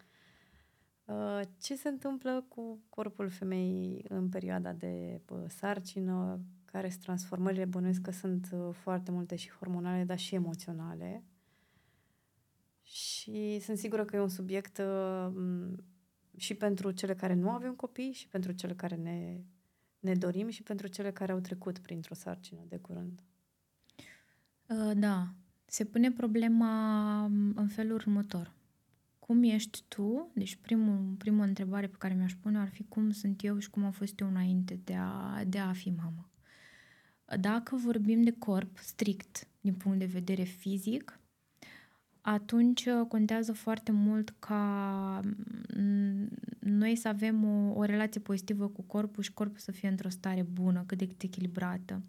Uh, Ce se întâmplă cu corpul femeii în perioada de bă, sarcină, care sunt transformările, bănuiesc că sunt uh, foarte multe și hormonale, dar și emoționale. Și sunt sigură că e un subiect uh, m, și pentru cele care nu avem copii și pentru cele care ne, ne dorim și pentru cele care au trecut printr-o sarcină de curând. Uh, Da, se pune problema m, în felul următor. Cum ești tu? Deci primul, prima întrebare pe care mi-aș pune ar fi cum sunt eu și cum am fost eu înainte de a, de a fi mamă. Dacă vorbim de corp strict din punct de vedere fizic, atunci uh, contează foarte mult ca mm, noi să avem o, o relație pozitivă cu corpul și corpul să fie într-o stare bună, cât de cât echilibrată.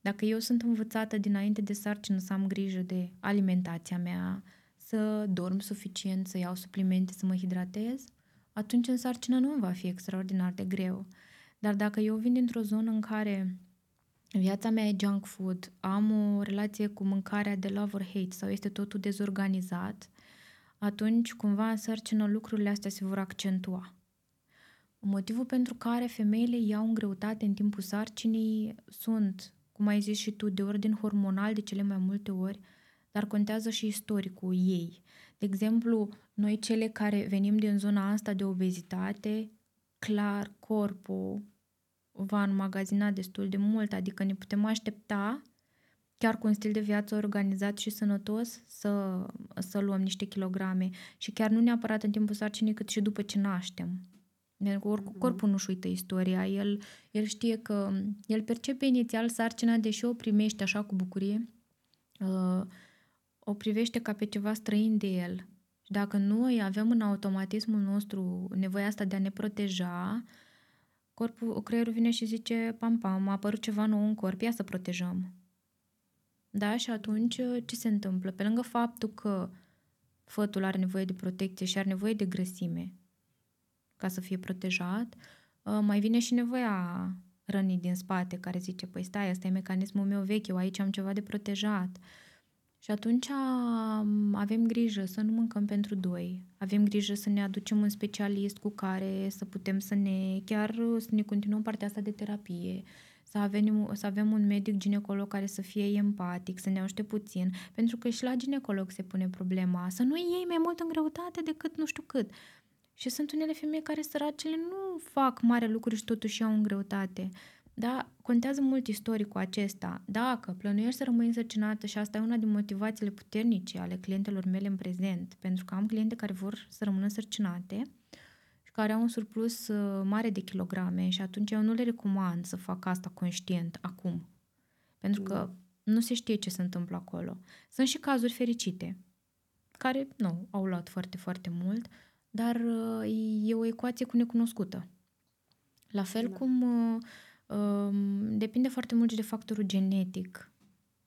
Dacă eu sunt învățată dinainte de sarcină să am grijă de alimentația mea, să dorm suficient, să iau suplimente, să mă hidratez, atunci în sarcină nu îmi va fi extraordinar de greu. Dar dacă eu vin dintr-o zonă în care viața mea e junk food, am o relație cu mâncarea de love or hate sau este totul dezorganizat, atunci cumva în sarcină lucrurile astea se vor accentua. Motivul pentru care femeile iau în greutate în timpul sarcinii sunt, cum ai zis și tu, de ordin hormonal de cele mai multe ori, dar contează și istoricul ei. De exemplu, noi cele care venim din zona asta de obezitate, clar corpul va înmagazina destul de mult, adică ne putem aștepta chiar cu un stil de viață organizat și sănătos să, să luăm niște kilograme și chiar nu neapărat în timpul sarcinii, cât și după ce naștem. Pentru că oricum mhm. corpul nu-și uită istoria. El, el știe că el percepe inițial sarcina, deși o primește așa cu bucurie, uh, o privește ca pe ceva străin de el. Și dacă noi avem în automatismul nostru nevoia asta de a ne proteja, corpul, creierul vine și zice, pam, pam, a apărut ceva nou în corp, ia să protejăm. Da? Și atunci ce se întâmplă? Pe lângă faptul că fătul are nevoie de protecție și are nevoie de grăsime ca să fie protejat, uh, mai vine și nevoia rănii din spate care zice, păi stai, ăsta e mecanismul meu vechi, eu aici am ceva de protejat. Și atunci avem grijă să nu mâncăm pentru doi. Avem grijă să ne aducem un specialist cu care să putem să ne, chiar să ne continuăm partea asta de terapie, să avem, să avem un medic ginecolog care să fie empatic, să ne ajute puțin, pentru că și la ginecolog se pune problema să nu iei mai mult în greutate decât nu știu cât. Și sunt unele femei care săracele nu fac mare lucruri și totuși iau în greutate. Da, contează mult istoricul acesta. Dacă plănuiești să rămâi însărcinată și asta e una din motivațiile puternice ale clientelor mele în prezent, pentru că am cliente care vor să rămână însărcinate și care au un surplus uh, mare de kilograme și atunci eu nu le recomand să fac asta conștient acum. Pentru că nu se știe ce se întâmplă acolo. Sunt și cazuri fericite, care nu au luat foarte, foarte mult, dar uh, e o ecuație cu necunoscută. La fel da. cum uh, um, depinde foarte mult și de factorul genetic.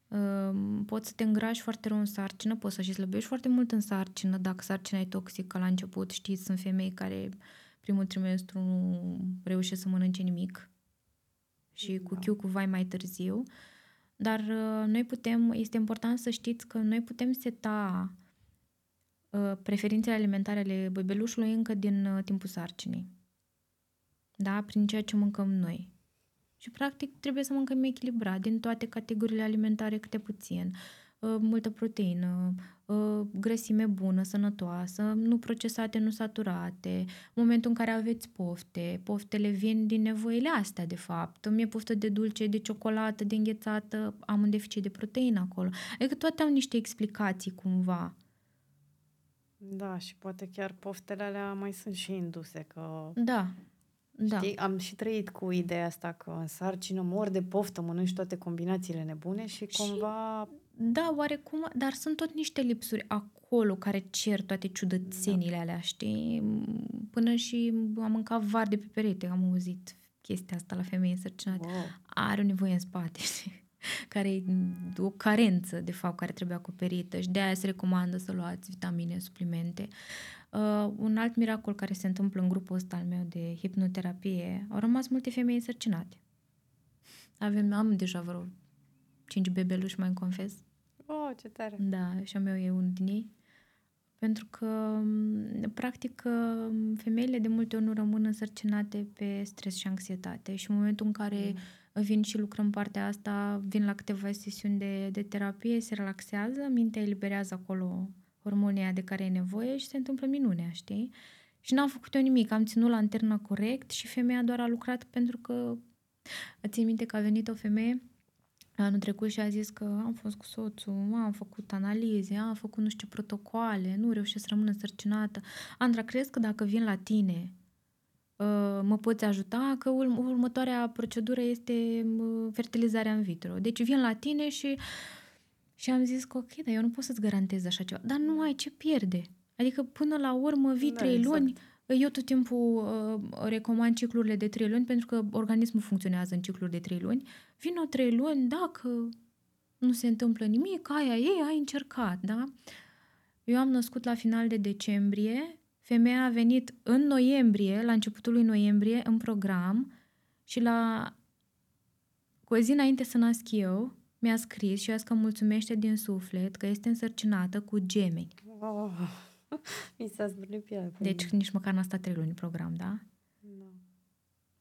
Um, poți să te îngrași foarte rău în sarcină, poți să și slăbești foarte mult în sarcină, dacă sarcina e toxică la început, știți, sunt femei care primul trimestru nu reușesc să mănânce nimic și da. cu chiu cu vai mai târziu. Dar uh, noi putem, este important să știți că noi putem seta Uh, preferințele alimentare ale bebelușului încă din uh, timpul sarcinii. Da? Prin ceea ce mâncăm noi. Și, practic, trebuie să mâncăm echilibrat din toate categoriile alimentare câte puțin. Uh, multă proteină, grăsime bună, sănătoasă, nu procesate, nu saturate, în momentul în care aveți pofte, poftele vin din nevoile astea, de fapt. Îmi e poftă de dulce, de ciocolată, de înghețată, am un deficit de proteină acolo. Adică toate au niște explicații cumva. Da, și poate chiar poftele alea mai sunt și induse, că... Da, da. Știi, am și trăit cu ideea asta că în sarcină mor de poftă, mănânci toate combinațiile nebune și, și cumva... Da, oarecum, dar sunt tot niște lipsuri acolo care cer toate ciudățenile da. alea, știi? Până și am mâncat var de pe perete, am auzit chestia asta la femei însărcinate. Wow. Are o nevoie în spate, (laughs) știi? Care e o carență, de fapt, care trebuie acoperită și de aia se recomandă să luați vitamine, suplimente. Uh, un alt miracol care se întâmplă în grupul ăsta al meu de hipnoterapie, au rămas multe femei însărcinate. Avem, am deja vreo cinci bebeluși, mai confes. Oh, ce tare! Da, și a meu e unul din ei. Pentru că, practic, femeile de multe ori nu rămân însărcinate pe stres și anxietate și în momentul în care mm vin și lucrăm partea asta, vin la câteva sesiuni de, de terapie, se relaxează, mintea eliberează acolo hormonia de care e nevoie și se întâmplă minunea, știi? Și n-am făcut eu nimic, am ținut lanterna corect și femeia doar a lucrat pentru că țin minte că a venit o femeie anul trecut și a zis că am fost cu soțul, am făcut analize, am făcut nu știu ce protocoale, nu reușesc să rămân însărcinată. Andra, crezi că dacă vin la tine Uh, mă poți ajuta, că următoarea procedură este fertilizarea în vitro. Deci vin la tine și, și am zis că ok, dar eu nu pot să-ți garantez așa ceva. Dar nu ai ce pierde. Adică până la urmă vii da, trei exact. luni, eu tot timpul uh, recomand ciclurile de trei luni pentru că organismul funcționează în cicluri de trei luni. Vino trei luni, dacă nu se întâmplă nimic, aia ei, ai încercat, da? Eu am născut la final de decembrie Femeia a venit în noiembrie, la începutul lui noiembrie, în program și la cu o zi înainte să nasc eu, mi-a scris și a zis că mulțumește din suflet că este însărcinată cu gemeni. Oh, (laughs) mi s-a pielea. Deci nici măcar n-a stat trei luni în program, da? Da.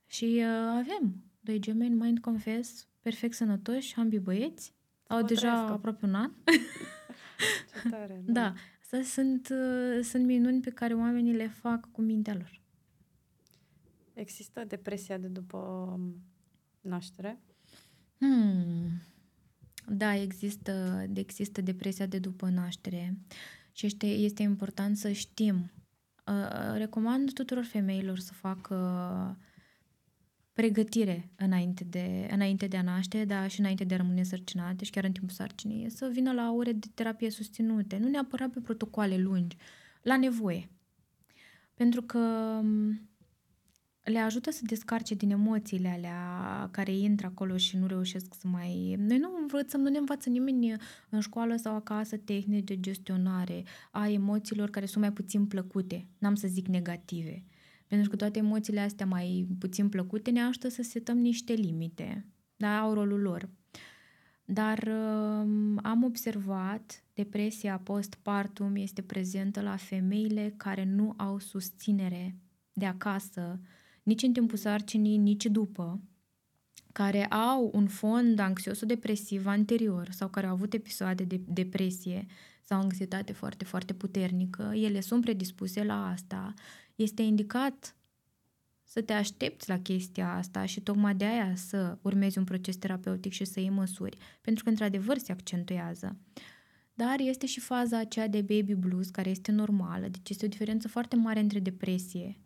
Și uh, avem doi gemeni, mind confess, perfect sănătoși, ambii băieți. Au deja aproape un an. (laughs) Ce tare, (laughs) da. da. Asta sunt, uh, sunt minuni pe care oamenii le fac cu mintea lor. Există depresia de după naștere? Hmm. Da, există, există depresia de după naștere și este, este important să știm. Uh, recomand tuturor femeilor să facă pregătire înainte de, înainte de a naște, dar și înainte de a rămâne sărcinate și chiar în timpul sarcinii, să vină la ore de terapie susținute, nu neapărat pe protocoale lungi, la nevoie. Pentru că le ajută să descarce din emoțiile alea care intră acolo și nu reușesc să mai... Noi nu învățăm, nu ne învață nimeni în școală sau acasă tehnici de gestionare a emoțiilor care sunt mai puțin plăcute, n-am să zic negative. Pentru că toate emoțiile astea mai puțin plăcute ne ajută să setăm niște limite, da, au rolul lor. Dar um, am observat, depresia postpartum este prezentă la femeile care nu au susținere de acasă, nici în timpul sarcinii, nici după, care au un fond anxios-depresiv anterior sau care au avut episoade de depresie sau anxietate foarte, foarte puternică, ele sunt predispuse la asta. Este indicat să te aștepți la chestia asta și tocmai de aia să urmezi un proces terapeutic și să iei măsuri, pentru că într-adevăr se accentuează. Dar este și faza aceea de baby blues, care este normală, deci este o diferență foarte mare între depresie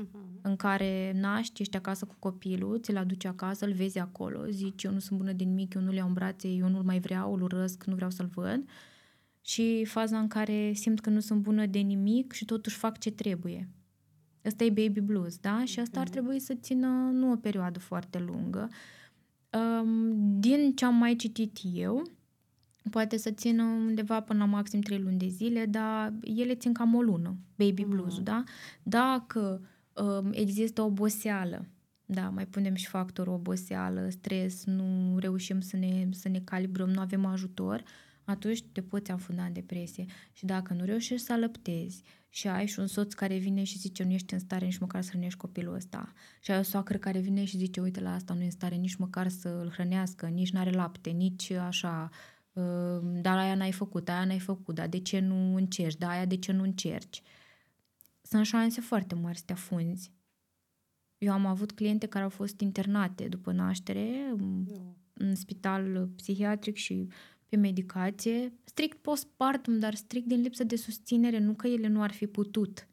uh-huh. în care naști, ești acasă cu copilul, ți-l aduci acasă, îl vezi acolo, zici eu nu sunt bună din mic, eu nu le iau în brațe, eu nu-l mai vreau, îl urăsc, nu vreau să-l văd. Și faza în care simt că nu sunt bună de nimic și totuși fac ce trebuie. Ăsta e baby blues, da? Și asta ar trebui să țină nu o perioadă foarte lungă. Din ce am mai citit eu, poate să țină undeva până la maxim 3 luni de zile, dar ele țin cam o lună, baby blues, mm. da? Dacă Um, există oboseală. Da, mai punem și factorul oboseală, stres, nu reușim să ne, să ne calibrăm, nu avem ajutor, atunci te poți afunda în depresie. Și dacă nu reușești să alăptezi și ai și un soț care vine și zice nu ești în stare nici măcar să hrănești copilul ăsta și ai o soacră care vine și zice uite la asta nu e în stare nici măcar să îl hrănească, nici nu are lapte, nici așa, um, dar aia n-ai făcut, aia n-ai făcut, dar de ce nu încerci, dar aia de ce nu încerci? sunt șanse foarte mari să te afunzi. Eu am avut cliente care au fost internate după naștere no. în spital psihiatric și pe medicație, strict postpartum, dar strict din lipsă de susținere, nu că ele nu ar fi putut.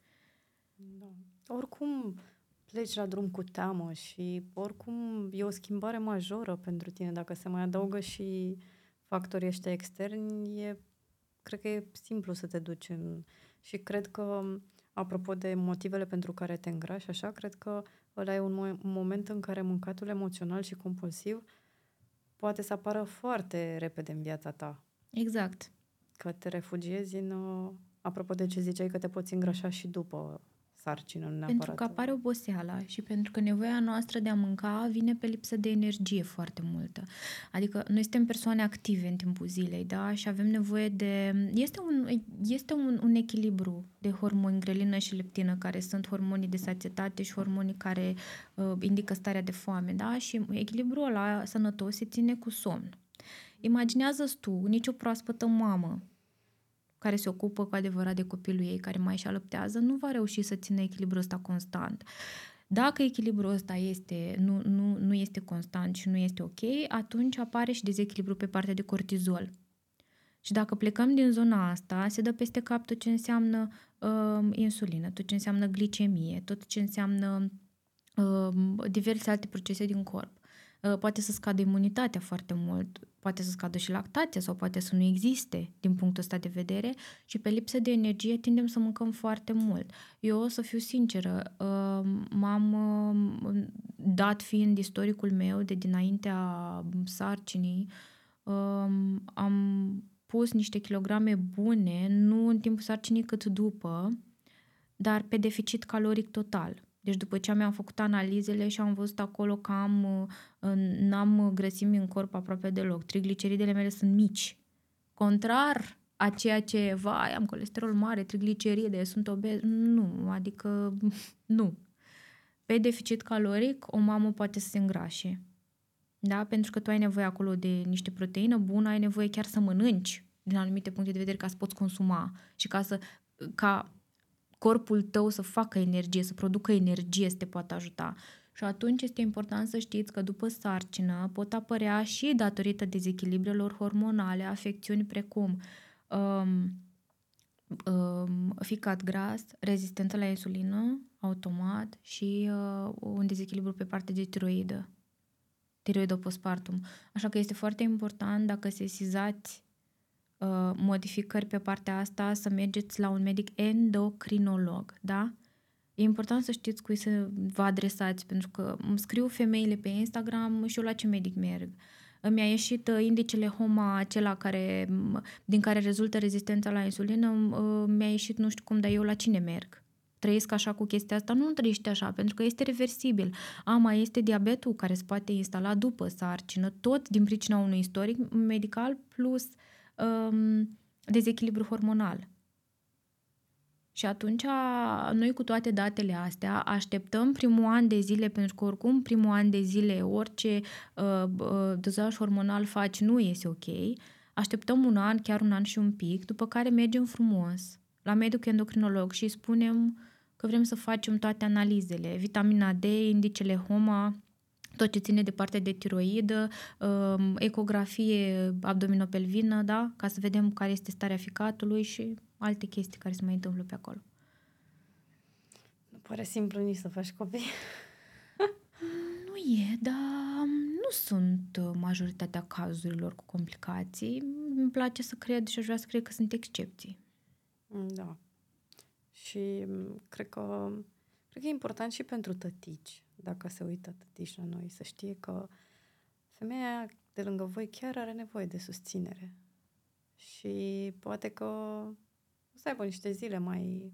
Da. Oricum pleci la drum cu teamă și oricum e o schimbare majoră pentru tine. Dacă se mai adaugă și factorii ăștia externi, e, cred că e simplu să te duci în... Și cred că apropo de motivele pentru care te îngrași, așa, cred că ăla e un, mo- un moment în care mâncatul emoțional și compulsiv poate să apară foarte repede în viața ta. Exact. Că te refugiezi în... Uh, apropo de ce ziceai că te poți îngrășa și după sarcină, nu neapărat. Pentru că apare oboseala și pentru că nevoia noastră de a mânca vine pe lipsă de energie foarte multă. Adică noi suntem persoane active în timpul zilei, da? Și avem nevoie de... Este un, este un, un echilibru de hormoni, grelină și leptină, care sunt hormonii de sațietate și hormonii care uh, indică starea de foame, da? Și echilibrul ăla sănătos se ține cu somn. Imaginează-ți tu, nicio proaspătă mamă care se ocupă cu adevărat de copilul ei, care mai și alăptează, nu va reuși să țină echilibrul ăsta constant. Dacă echilibrul ăsta este, nu, nu, nu este constant și nu este ok, atunci apare și dezechilibru pe partea de cortizol. Și dacă plecăm din zona asta, se dă peste cap tot ce înseamnă uh, insulină, tot ce înseamnă glicemie, tot ce înseamnă uh, diverse alte procese din corp. Uh, poate să scadă imunitatea foarte mult, poate să scadă și lactația sau poate să nu existe din punctul ăsta de vedere și pe lipsă de energie tindem să mâncăm foarte mult. Eu o să fiu sinceră, uh, m-am uh, dat fiind istoricul meu de dinaintea sarcinii, am pus niște kilograme bune, nu în timpul sarcinii cât după, dar pe deficit caloric total. Deci după ce mi-am făcut analizele și am văzut acolo că am, n-am grăsimi în corp aproape deloc. Trigliceridele mele sunt mici. Contrar a ceea ce, vai, am colesterol mare, trigliceride, sunt obez. Nu, adică (laughs) nu. Pe deficit caloric, o mamă poate să se îngrașe. Da? Pentru că tu ai nevoie acolo de niște proteină bună, ai nevoie chiar să mănânci din anumite puncte de vedere ca să poți consuma și ca să ca corpul tău să facă energie, să producă energie, să te poată ajuta. Și atunci este important să știți că după sarcină pot apărea și datorită dezechilibrelor hormonale afecțiuni precum um, um, ficat gras, rezistență la insulină, automat și uh, un dezechilibru pe partea de tiroidă, tiroidă postpartum. Așa că este foarte important dacă sesizați uh, modificări pe partea asta să mergeți la un medic endocrinolog, da? E important să știți cui să vă adresați, pentru că îmi scriu femeile pe Instagram și eu la ce medic merg. Mi-a ieșit uh, indicele HOMA, acela care, din care rezultă rezistența la insulină, uh, mi-a ieșit nu știu cum, dar eu la cine merg? Trăiesc așa cu chestia asta? Nu trăiești așa, pentru că este reversibil. A, mai este diabetul care se poate instala după sarcină, tot din pricina unui istoric medical plus um, dezechilibru hormonal. Și atunci, noi cu toate datele astea, așteptăm primul an de zile, pentru că oricum primul an de zile, orice uh, uh, dozaj hormonal faci, nu este ok. Așteptăm un an, chiar un an și un pic, după care mergem frumos la medic endocrinolog și spunem că vrem să facem toate analizele, vitamina D, indicele HOMA, tot ce ține de partea de tiroidă, uh, ecografie abdominopelvină, da? ca să vedem care este starea ficatului și alte chestii care se mai întâmplă pe acolo. Nu pare simplu nici să faci copii. (laughs) nu e, dar nu sunt uh, majoritatea cazurilor cu complicații. Îmi place să cred și aș vrea să cred că sunt excepții. Da. Și mm, cred că, cred că e important și pentru tătici, dacă se uită tătici la noi, să știe că femeia de lângă voi chiar are nevoie de susținere. Și poate că o să aibă niște zile mai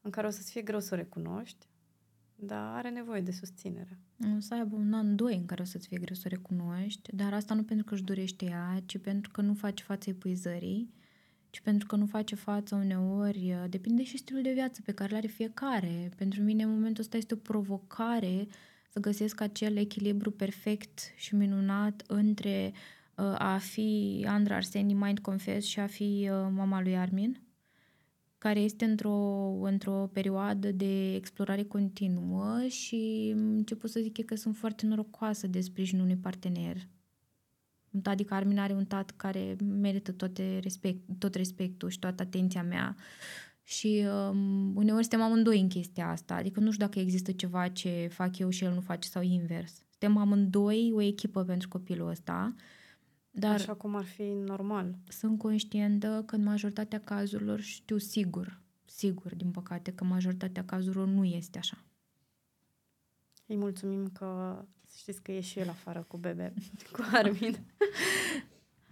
în care o să-ți fie greu să o recunoști, dar are nevoie de susținere. O să aibă un an, doi în care o să-ți fie greu să o recunoști, dar asta nu pentru că își dorește ea, ci pentru că nu face față epuizării, ci pentru că nu face față uneori, depinde și stilul de viață pe care îl are fiecare. Pentru mine, în momentul ăsta, este o provocare să găsesc acel echilibru perfect și minunat între uh, a fi Andra Arseni Mind Confess și a fi uh, mama lui Armin care este într-o, într-o perioadă de explorare continuă și ce pot să zic e că sunt foarte norocoasă de sprijinul unui partener. Adică Armin are un tat care merită toate respect, tot respectul și toată atenția mea și um, uneori suntem amândoi în chestia asta. Adică nu știu dacă există ceva ce fac eu și el nu face sau invers. Suntem amândoi o echipă pentru copilul ăsta dar Așa cum ar fi normal. Sunt conștientă că în majoritatea cazurilor știu sigur, sigur, din păcate, că majoritatea cazurilor nu este așa. Îi mulțumim că știți că e și el afară cu bebe, (laughs) cu (laughs) Armin.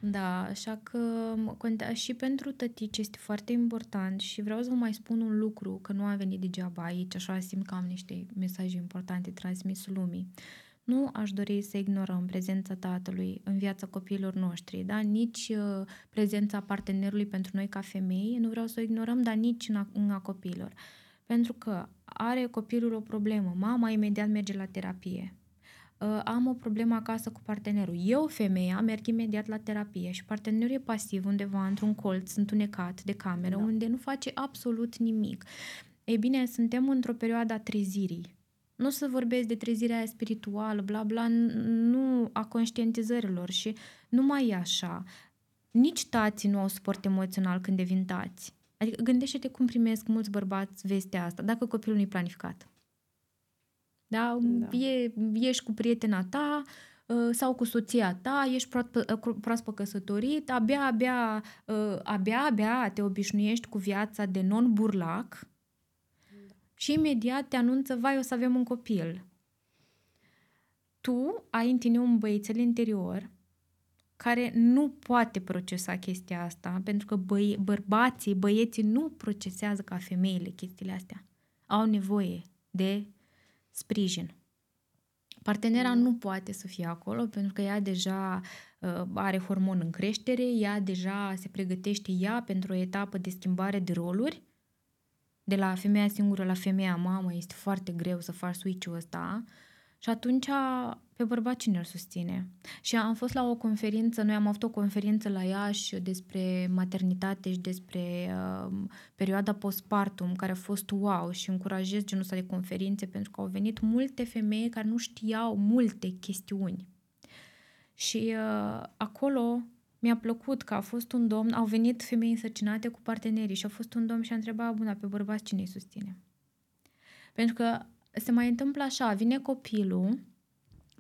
Da, așa că contea și pentru tătici este foarte important și vreau să vă mai spun un lucru, că nu am venit degeaba aici, așa simt că am niște mesaje importante transmis lumii. Uh, nu aș dori să ignorăm prezența tatălui în viața copiilor noștri, da? nici uh, prezența partenerului pentru noi ca femei, nu vreau să o ignorăm, dar nici în a, în a copiilor. Pentru că are copilul o problemă, mama imediat merge la terapie. Uh, am o problemă acasă cu partenerul. Eu, femeia, merg imediat la terapie și partenerul e pasiv undeva într-un colț întunecat de cameră, da. unde nu face absolut nimic. Ei bine, suntem într-o perioadă a trezirii nu o să vorbesc de trezirea aia spirituală, bla bla, nu a conștientizărilor și nu mai e așa. Nici tații nu au suport emoțional când devin tați. Adică gândește-te cum primesc mulți bărbați vestea asta, dacă copilul nu e planificat. Da? da. E, ești cu prietena ta ă, sau cu soția ta, ești proaspăt căsătorit, abia, abia, ă, abia, abia te obișnuiești cu viața de non-burlac, și imediat te anunță, vai, o să avem un copil. Tu ai în tine un băiețel interior care nu poate procesa chestia asta, pentru că băi, bărbații, băieții nu procesează ca femeile chestiile astea. Au nevoie de sprijin. Partenera mm. nu poate să fie acolo pentru că ea deja uh, are hormon în creștere, ea deja se pregătește ea pentru o etapă de schimbare de roluri de la femeia singură la femeia mamă este foarte greu să faci switch-ul ăsta și atunci Pe bărbat cine îl susține? Și am fost la o conferință, noi am avut o conferință la Iași despre maternitate și despre uh, perioada postpartum, care a fost wow și încurajez genul ăsta de conferințe pentru că au venit multe femei care nu știau multe chestiuni. Și uh, acolo mi-a plăcut că a fost un domn, au venit femei însărcinate cu partenerii și a fost un domn și a întrebat, bună, pe bărbați cine îi susține? Pentru că se mai întâmplă așa, vine copilul,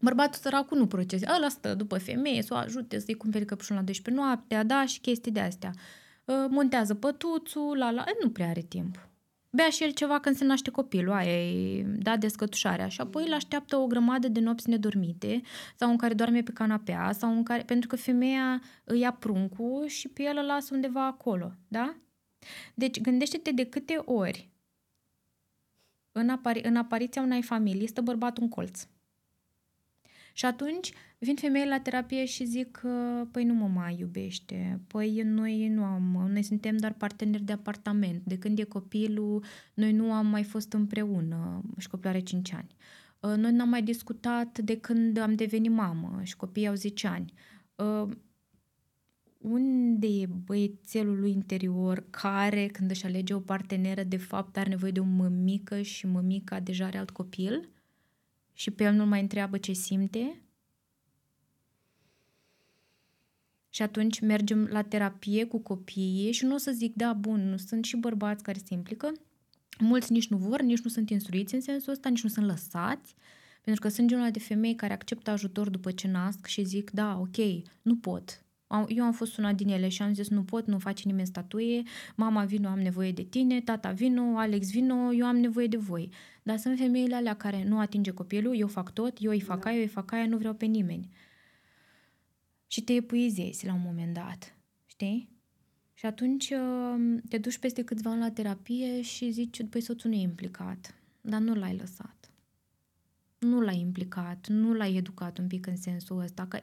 bărbatul săracul nu procese, ăla stă după femeie, să o ajute să-i cumpere căpșun la 12 noaptea, da, și chestii de astea. Ă, montează pătuțul, la la, nu prea are timp. Bea și el ceva când se naște copilul, aia e, da, descătușarea. Și apoi îl așteaptă o grămadă de nopți nedormite sau în care doarme pe canapea sau în care, pentru că femeia îi ia pruncul și pe el îl lasă undeva acolo, da? Deci gândește-te de câte ori în, apari- în apariția unei familii stă bărbatul în colț. Și atunci vin femeile la terapie și zic că, păi nu mă mai iubește, păi noi nu am, noi suntem doar parteneri de apartament, de când e copilul, noi nu am mai fost împreună și copilul are 5 ani. Uh, noi n-am mai discutat de când am devenit mamă și copiii au 10 ani. Uh, unde e băiețelul lui interior care, când își alege o parteneră, de fapt are nevoie de o mămică și mămica deja are alt copil și pe el nu mai întreabă ce simte? Și atunci mergem la terapie cu copiii și nu o să zic, da, bun, nu sunt și bărbați care se implică, mulți nici nu vor, nici nu sunt instruiți în sensul ăsta, nici nu sunt lăsați, pentru că sunt genul de femei care acceptă ajutor după ce nasc și zic, da, ok, nu pot, eu am fost una din ele și am zis nu pot, nu face nimeni statuie, mama vino, am nevoie de tine, tata vino, Alex vino, eu am nevoie de voi. Dar sunt femeile alea care nu atinge copilul, eu fac tot, eu îi fac da. aia, eu îi fac aia, nu vreau pe nimeni. Și te epuizezi la un moment dat, știi? Și atunci uh, te duci peste câțiva ani la terapie și zici, păi soțul nu e implicat, dar nu l-ai lăsat nu l-ai implicat, nu l-ai educat un pic în sensul ăsta, că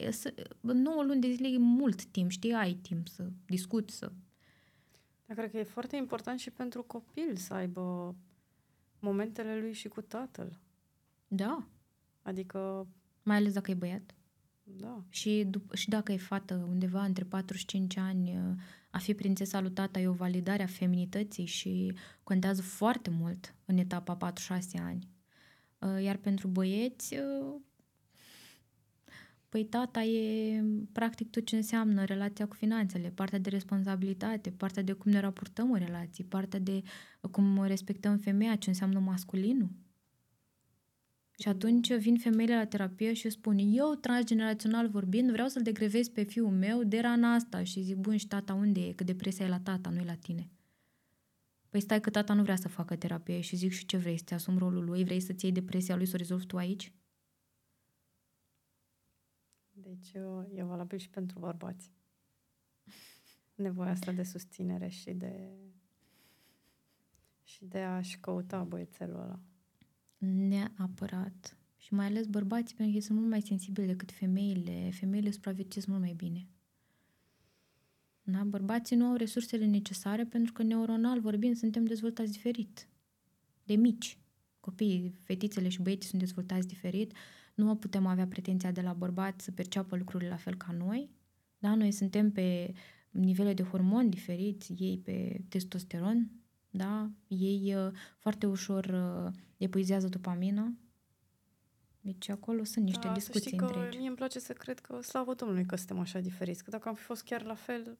9 luni de zile e mult timp, știi, ai timp să discuți, să... Dar cred că e foarte important și pentru copil să aibă momentele lui și cu tatăl. Da. Adică... Mai ales dacă e băiat. Da. Și, dup- și dacă e fată undeva între 4 și 5 ani, a fi prințesa lui tata e o validare a feminității și contează foarte mult în etapa 4-6 ani. Uh, iar pentru băieți, uh, păi tata e practic tot ce înseamnă relația cu finanțele, partea de responsabilitate, partea de cum ne raportăm în relații, partea de cum respectăm femeia, ce înseamnă masculinul. Și atunci vin femeile la terapie și spun, eu, transgenerațional vorbind, vreau să-l degrevez pe fiul meu de rana asta. Și zic, bun, și tata unde e? Că depresia e la tata, nu e la tine. Păi stai că tata nu vrea să facă terapie și zic și ce vrei, să-ți asumi rolul lui, vrei să-ți iei depresia lui să o rezolvi tu aici? Deci e valabil și pentru bărbați. (laughs) Nevoia asta de susținere și de și de a-și căuta băiețelul ăla. Neapărat. Și mai ales bărbații, pentru că sunt mult mai sensibili decât femeile. Femeile supraviețuiesc mult mai bine. Da? Bărbații nu au resursele necesare pentru că neuronal vorbind suntem dezvoltați diferit. De mici. Copiii, fetițele și băieții sunt dezvoltați diferit. Nu putem avea pretenția de la bărbați să perceapă lucrurile la fel ca noi. Da? Noi suntem pe nivele de hormoni diferiți, ei pe testosteron, da? ei uh, foarte ușor uh, epuizează dopamină, deci acolo sunt niște da, discuții să știi că întregi. Mie îmi place să cred că, slavă Domnului, că suntem așa diferiți. Că dacă am fi fost chiar la fel,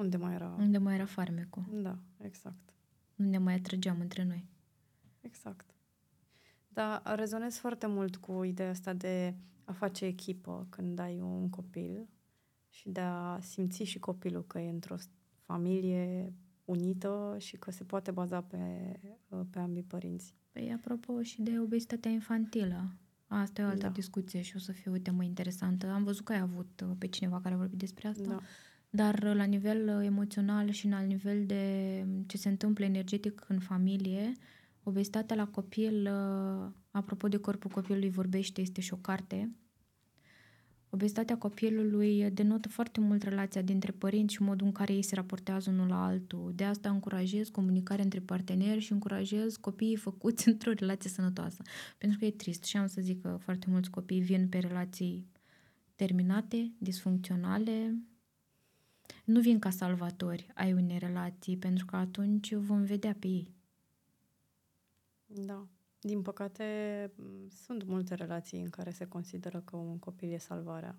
unde mai era? Unde mai era farmecul. Da, exact. Unde mai atrăgeam între noi. Exact. Dar rezonez foarte mult cu ideea asta de a face echipă când ai un copil și de a simți și copilul că e într-o familie unită și că se poate baza pe, pe ambii părinți. Păi, apropo și de obezitatea infantilă, asta e o altă da. discuție și o să fie o temă interesantă. Am văzut că ai avut uh, pe cineva care a vorbit despre asta. Da. Dar la nivel uh, emoțional și la nivel de ce se întâmplă energetic în familie, obezitatea la copil, uh, apropo de corpul copilului vorbește, este și o carte. Obezitatea copilului denotă foarte mult relația dintre părinți și modul în care ei se raportează unul la altul. De asta încurajez comunicarea între parteneri și încurajez copiii făcuți (laughs) într-o relație sănătoasă. Pentru că e trist și am să zic că foarte mulți copii vin pe relații terminate, disfuncționale, nu vin ca salvatori ai unei relații, pentru că atunci vom vedea pe ei. Da. Din păcate, sunt multe relații în care se consideră că un copil e salvarea.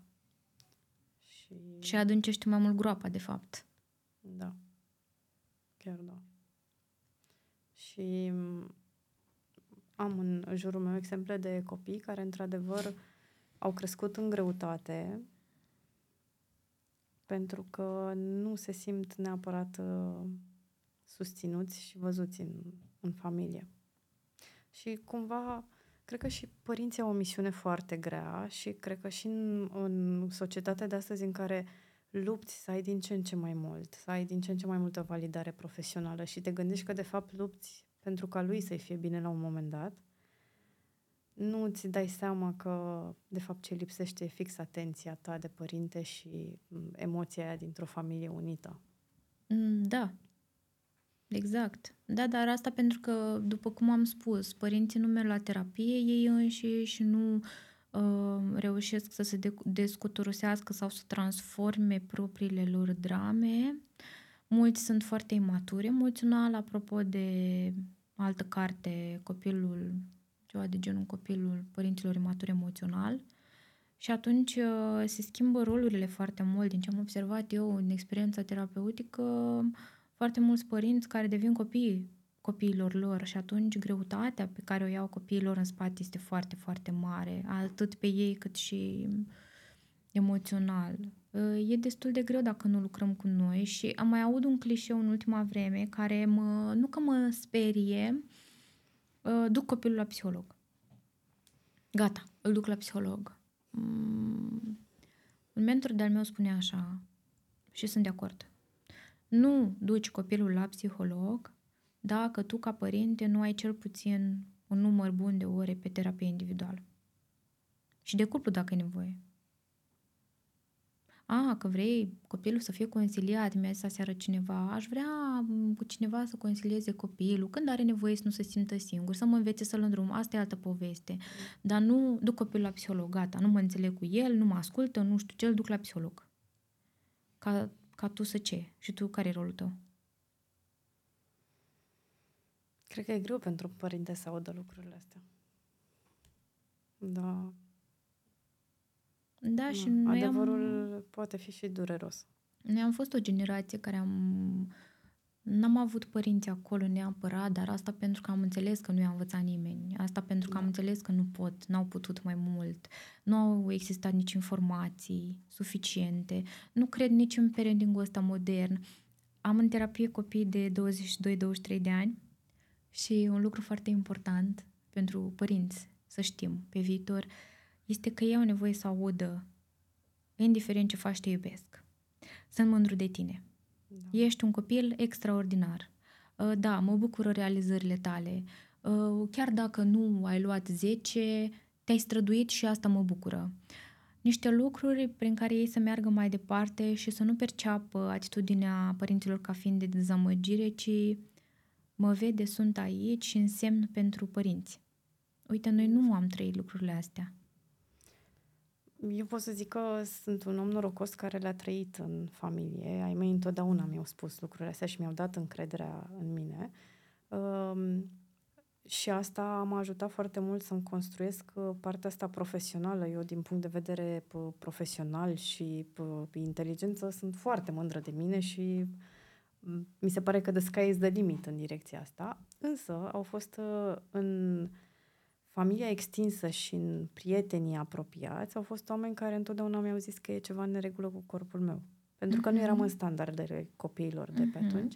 Și, și adâncește mai mult groapa, de fapt. Da. Chiar da. Și am în jurul meu exemple de copii care, într-adevăr, au crescut în greutate pentru că nu se simt neapărat uh, susținuți și văzuți în, în familie. Și cumva, cred că și părinții au o misiune foarte grea și cred că și în, în societatea de astăzi în care lupți să ai din ce în ce mai mult, să ai din ce în ce mai multă validare profesională și te gândești că de fapt lupți pentru ca lui să-i fie bine la un moment dat, nu îți dai seama că de fapt ce lipsește e fix atenția ta de părinte și emoția aia dintr-o familie unită. Mm, da, Exact. Da, dar asta pentru că, după cum am spus, părinții nu merg la terapie ei înși și nu uh, reușesc să se de- descutorosească sau să transforme propriile lor drame. Mulți sunt foarte imaturi emoțional, apropo de altă carte, copilul, ceva de genul copilul părinților imaturi emoțional. Și atunci uh, se schimbă rolurile foarte mult. Din ce am observat eu în experiența terapeutică, uh, foarte mulți părinți care devin copii copiilor lor și atunci greutatea pe care o iau copiilor în spate este foarte, foarte mare, atât pe ei cât și emoțional. E destul de greu dacă nu lucrăm cu noi și am mai aud un clișeu în ultima vreme care mă, nu că mă sperie, duc copilul la psiholog. Gata, îl duc la psiholog. Mm, un mentor de-al meu spunea așa și sunt de acord nu duci copilul la psiholog dacă tu, ca părinte, nu ai cel puțin un număr bun de ore pe terapie individuală. Și de cuplu, dacă e nevoie. A, că vrei copilul să fie consiliat, mi-a zis aseară cineva, aș vrea cu cineva să consilieze copilul, când are nevoie să nu se simtă singur, să mă învețe să-l îndrum, asta e altă poveste. Dar nu duc copilul la psiholog, gata, nu mă înțeleg cu el, nu mă ascultă, nu știu ce, îl duc la psiholog. Ca ca tu să ce? Și tu care e rolul tău? Cred că e greu pentru părinte să audă lucrurile astea. Da. Da, și noi Adevărul am... poate fi și dureros. Noi am fost o generație care am N-am avut părinți acolo neapărat, dar asta pentru că am înțeles că nu i-a învățat nimeni. Asta pentru că am da. înțeles că nu pot, n-au putut mai mult. Nu au existat nici informații suficiente. Nu cred nici în parenting ăsta modern. Am în terapie copii de 22-23 de ani și un lucru foarte important pentru părinți să știm pe viitor este că ei au nevoie să audă, indiferent ce faci, te iubesc. Sunt mândru de tine da. Ești un copil extraordinar. Uh, da, mă bucură realizările tale. Uh, chiar dacă nu ai luat 10, te-ai străduit și asta mă bucură. Niște lucruri prin care ei să meargă mai departe și să nu perceapă atitudinea părinților ca fiind de dezamăgire, ci mă vede, sunt aici și însemn pentru părinți. Uite, noi nu am trăit lucrurile astea. Eu pot să zic că sunt un om norocos care le-a trăit în familie. Ai mei întotdeauna mi-au spus lucrurile astea și mi-au dat încrederea în mine. Um, și asta m-a ajutat foarte mult să-mi construiesc uh, partea asta profesională. Eu, din punct de vedere profesional și inteligență, sunt foarte mândră de mine și mi se pare că the sky is the limit în direcția asta. Însă au fost uh, în familia extinsă și în prietenii apropiați au fost oameni care întotdeauna mi-au zis că e ceva în neregulă cu corpul meu. Pentru că mm-hmm. nu eram în standardele copiilor de pe mm-hmm. atunci.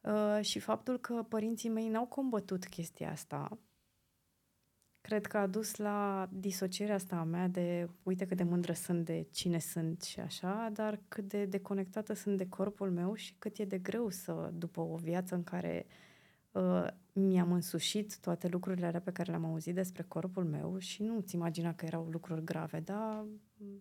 Uh, și faptul că părinții mei n-au combătut chestia asta, cred că a dus la disocierea asta a mea de uite cât de mândră sunt de cine sunt și așa, dar cât de deconectată sunt de corpul meu și cât e de greu să, după o viață în care uh, uh, mi-am însușit toate lucrurile alea pe care le-am auzit despre corpul meu și nu-ți imagina că erau lucruri grave, dar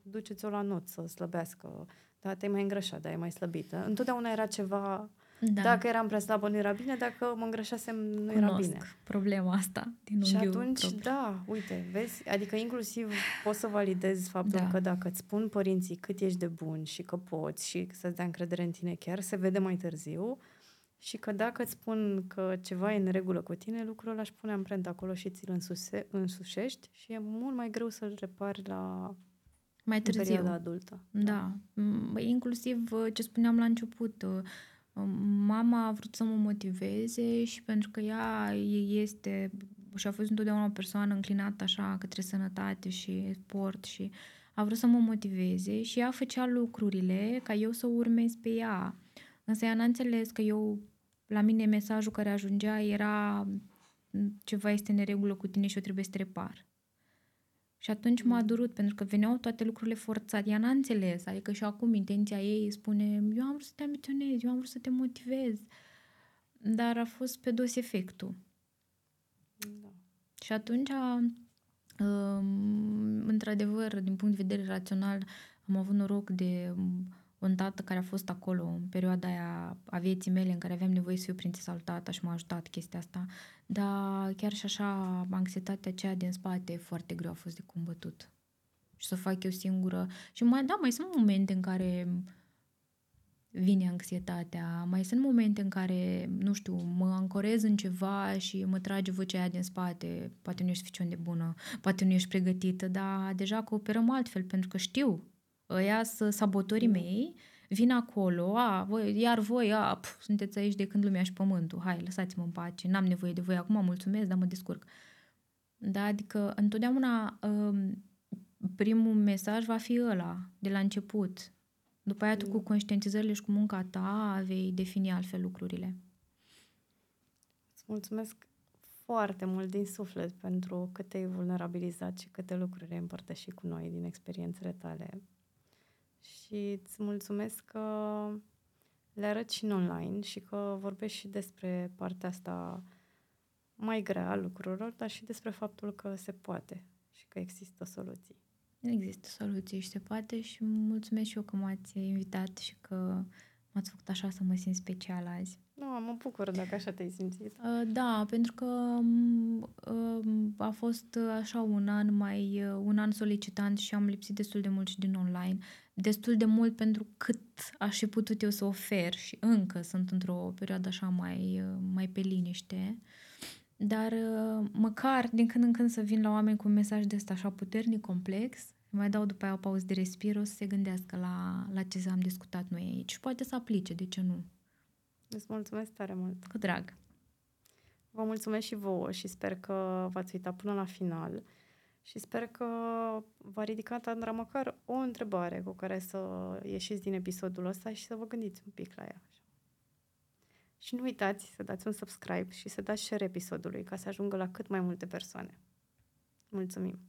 duceți-o la not să slăbească, da, te-ai mai îngrășat, dar ai mai slăbită. Întotdeauna era ceva da. Dacă eram prea slabă, nu era bine. Dacă mă îngrășasem, nu era Cunosc bine. problema asta din Și atunci, propriu. da, uite, vezi? Adică inclusiv poți să validezi faptul da. că dacă îți spun părinții cât ești de bun și că poți și să-ți dea încredere în tine chiar, se vede mai târziu și că dacă îți spun că ceva e în regulă cu tine, lucrul ăla își pune amprenta acolo și ți-l însuse, însușești și e mult mai greu să-l repari la mai târziu. perioada adultă. Da. da. Inclusiv uh, ce spuneam la început, uh, Mama a vrut să mă motiveze și pentru că ea este și a fost întotdeauna o persoană înclinată așa către sănătate și sport și a vrut să mă motiveze și ea făcea lucrurile ca eu să urmez pe ea. Însă ea n-a înțeles că eu, la mine mesajul care ajungea era ceva este în regulă cu tine și eu trebuie să te repar. Și atunci m-a mm. durut, pentru că veneau toate lucrurile forțate. Ea n-a înțeles, adică și acum intenția ei spune, eu am vrut să te ambiționez, eu am vrut să te motivez. Dar a fost pe dos efectul. Da. Și atunci, um, într-adevăr, din punct de vedere rațional, am avut noroc de un tată care a fost acolo în perioada aia a vieții mele în care aveam nevoie să fiu prințesa lui tata și m-a ajutat chestia asta. Dar chiar și așa, anxietatea aceea din spate foarte greu a fost de combătut. Și să fac eu singură. Și mai, da, mai sunt momente în care vine anxietatea, mai sunt momente în care, nu știu, mă ancorez în ceva și mă trage vocea aia din spate, poate nu ești suficient de bună, poate nu ești pregătită, dar deja cooperăm altfel, pentru că știu ăia sunt sabotorii mei, vin acolo, a, voi, iar voi, a, pf, sunteți aici de când lumea și pământul, hai, lăsați-mă în pace, n-am nevoie de voi acum, mulțumesc, dar mă descurc. Da, adică întotdeauna um, primul mesaj va fi ăla, de la început. După aia tu cu conștientizările și cu munca ta vei defini altfel lucrurile. Îți mulțumesc foarte mult din suflet pentru cât te-ai vulnerabilizat și câte lucruri ai împărtășit cu noi din experiențele tale și îți mulțumesc că le arăt și în online și că vorbești și despre partea asta mai grea a lucrurilor, dar și despre faptul că se poate și că există soluții. Există soluții și se poate și mulțumesc și eu că m-ați invitat și că m-ați făcut așa să mă simt special azi. Nu, mă bucur dacă așa te-ai simțit. (laughs) Uh, da, pentru că um, um, a fost așa un an mai, uh, un an solicitant și am lipsit destul de mult și din online. Destul de mult pentru cât aș fi putut eu să ofer și încă sunt într-o perioadă așa mai, uh, mai pe liniște. Dar măcar din când în când să vin la oameni cu un mesaj de ăsta așa puternic, complex, mai dau după aia o pauză de respiro să se gândească la, la ce am discutat noi aici. Și poate să aplice, de ce nu? Îți mulțumesc tare mult. Cu drag. Vă mulțumesc și vouă și sper că v-ați uitat până la final și sper că v-a ridicat Andra măcar o întrebare cu care să ieșiți din episodul ăsta și să vă gândiți un pic la ea. Și nu uitați să dați un subscribe și să dați share episodului ca să ajungă la cât mai multe persoane. Mulțumim!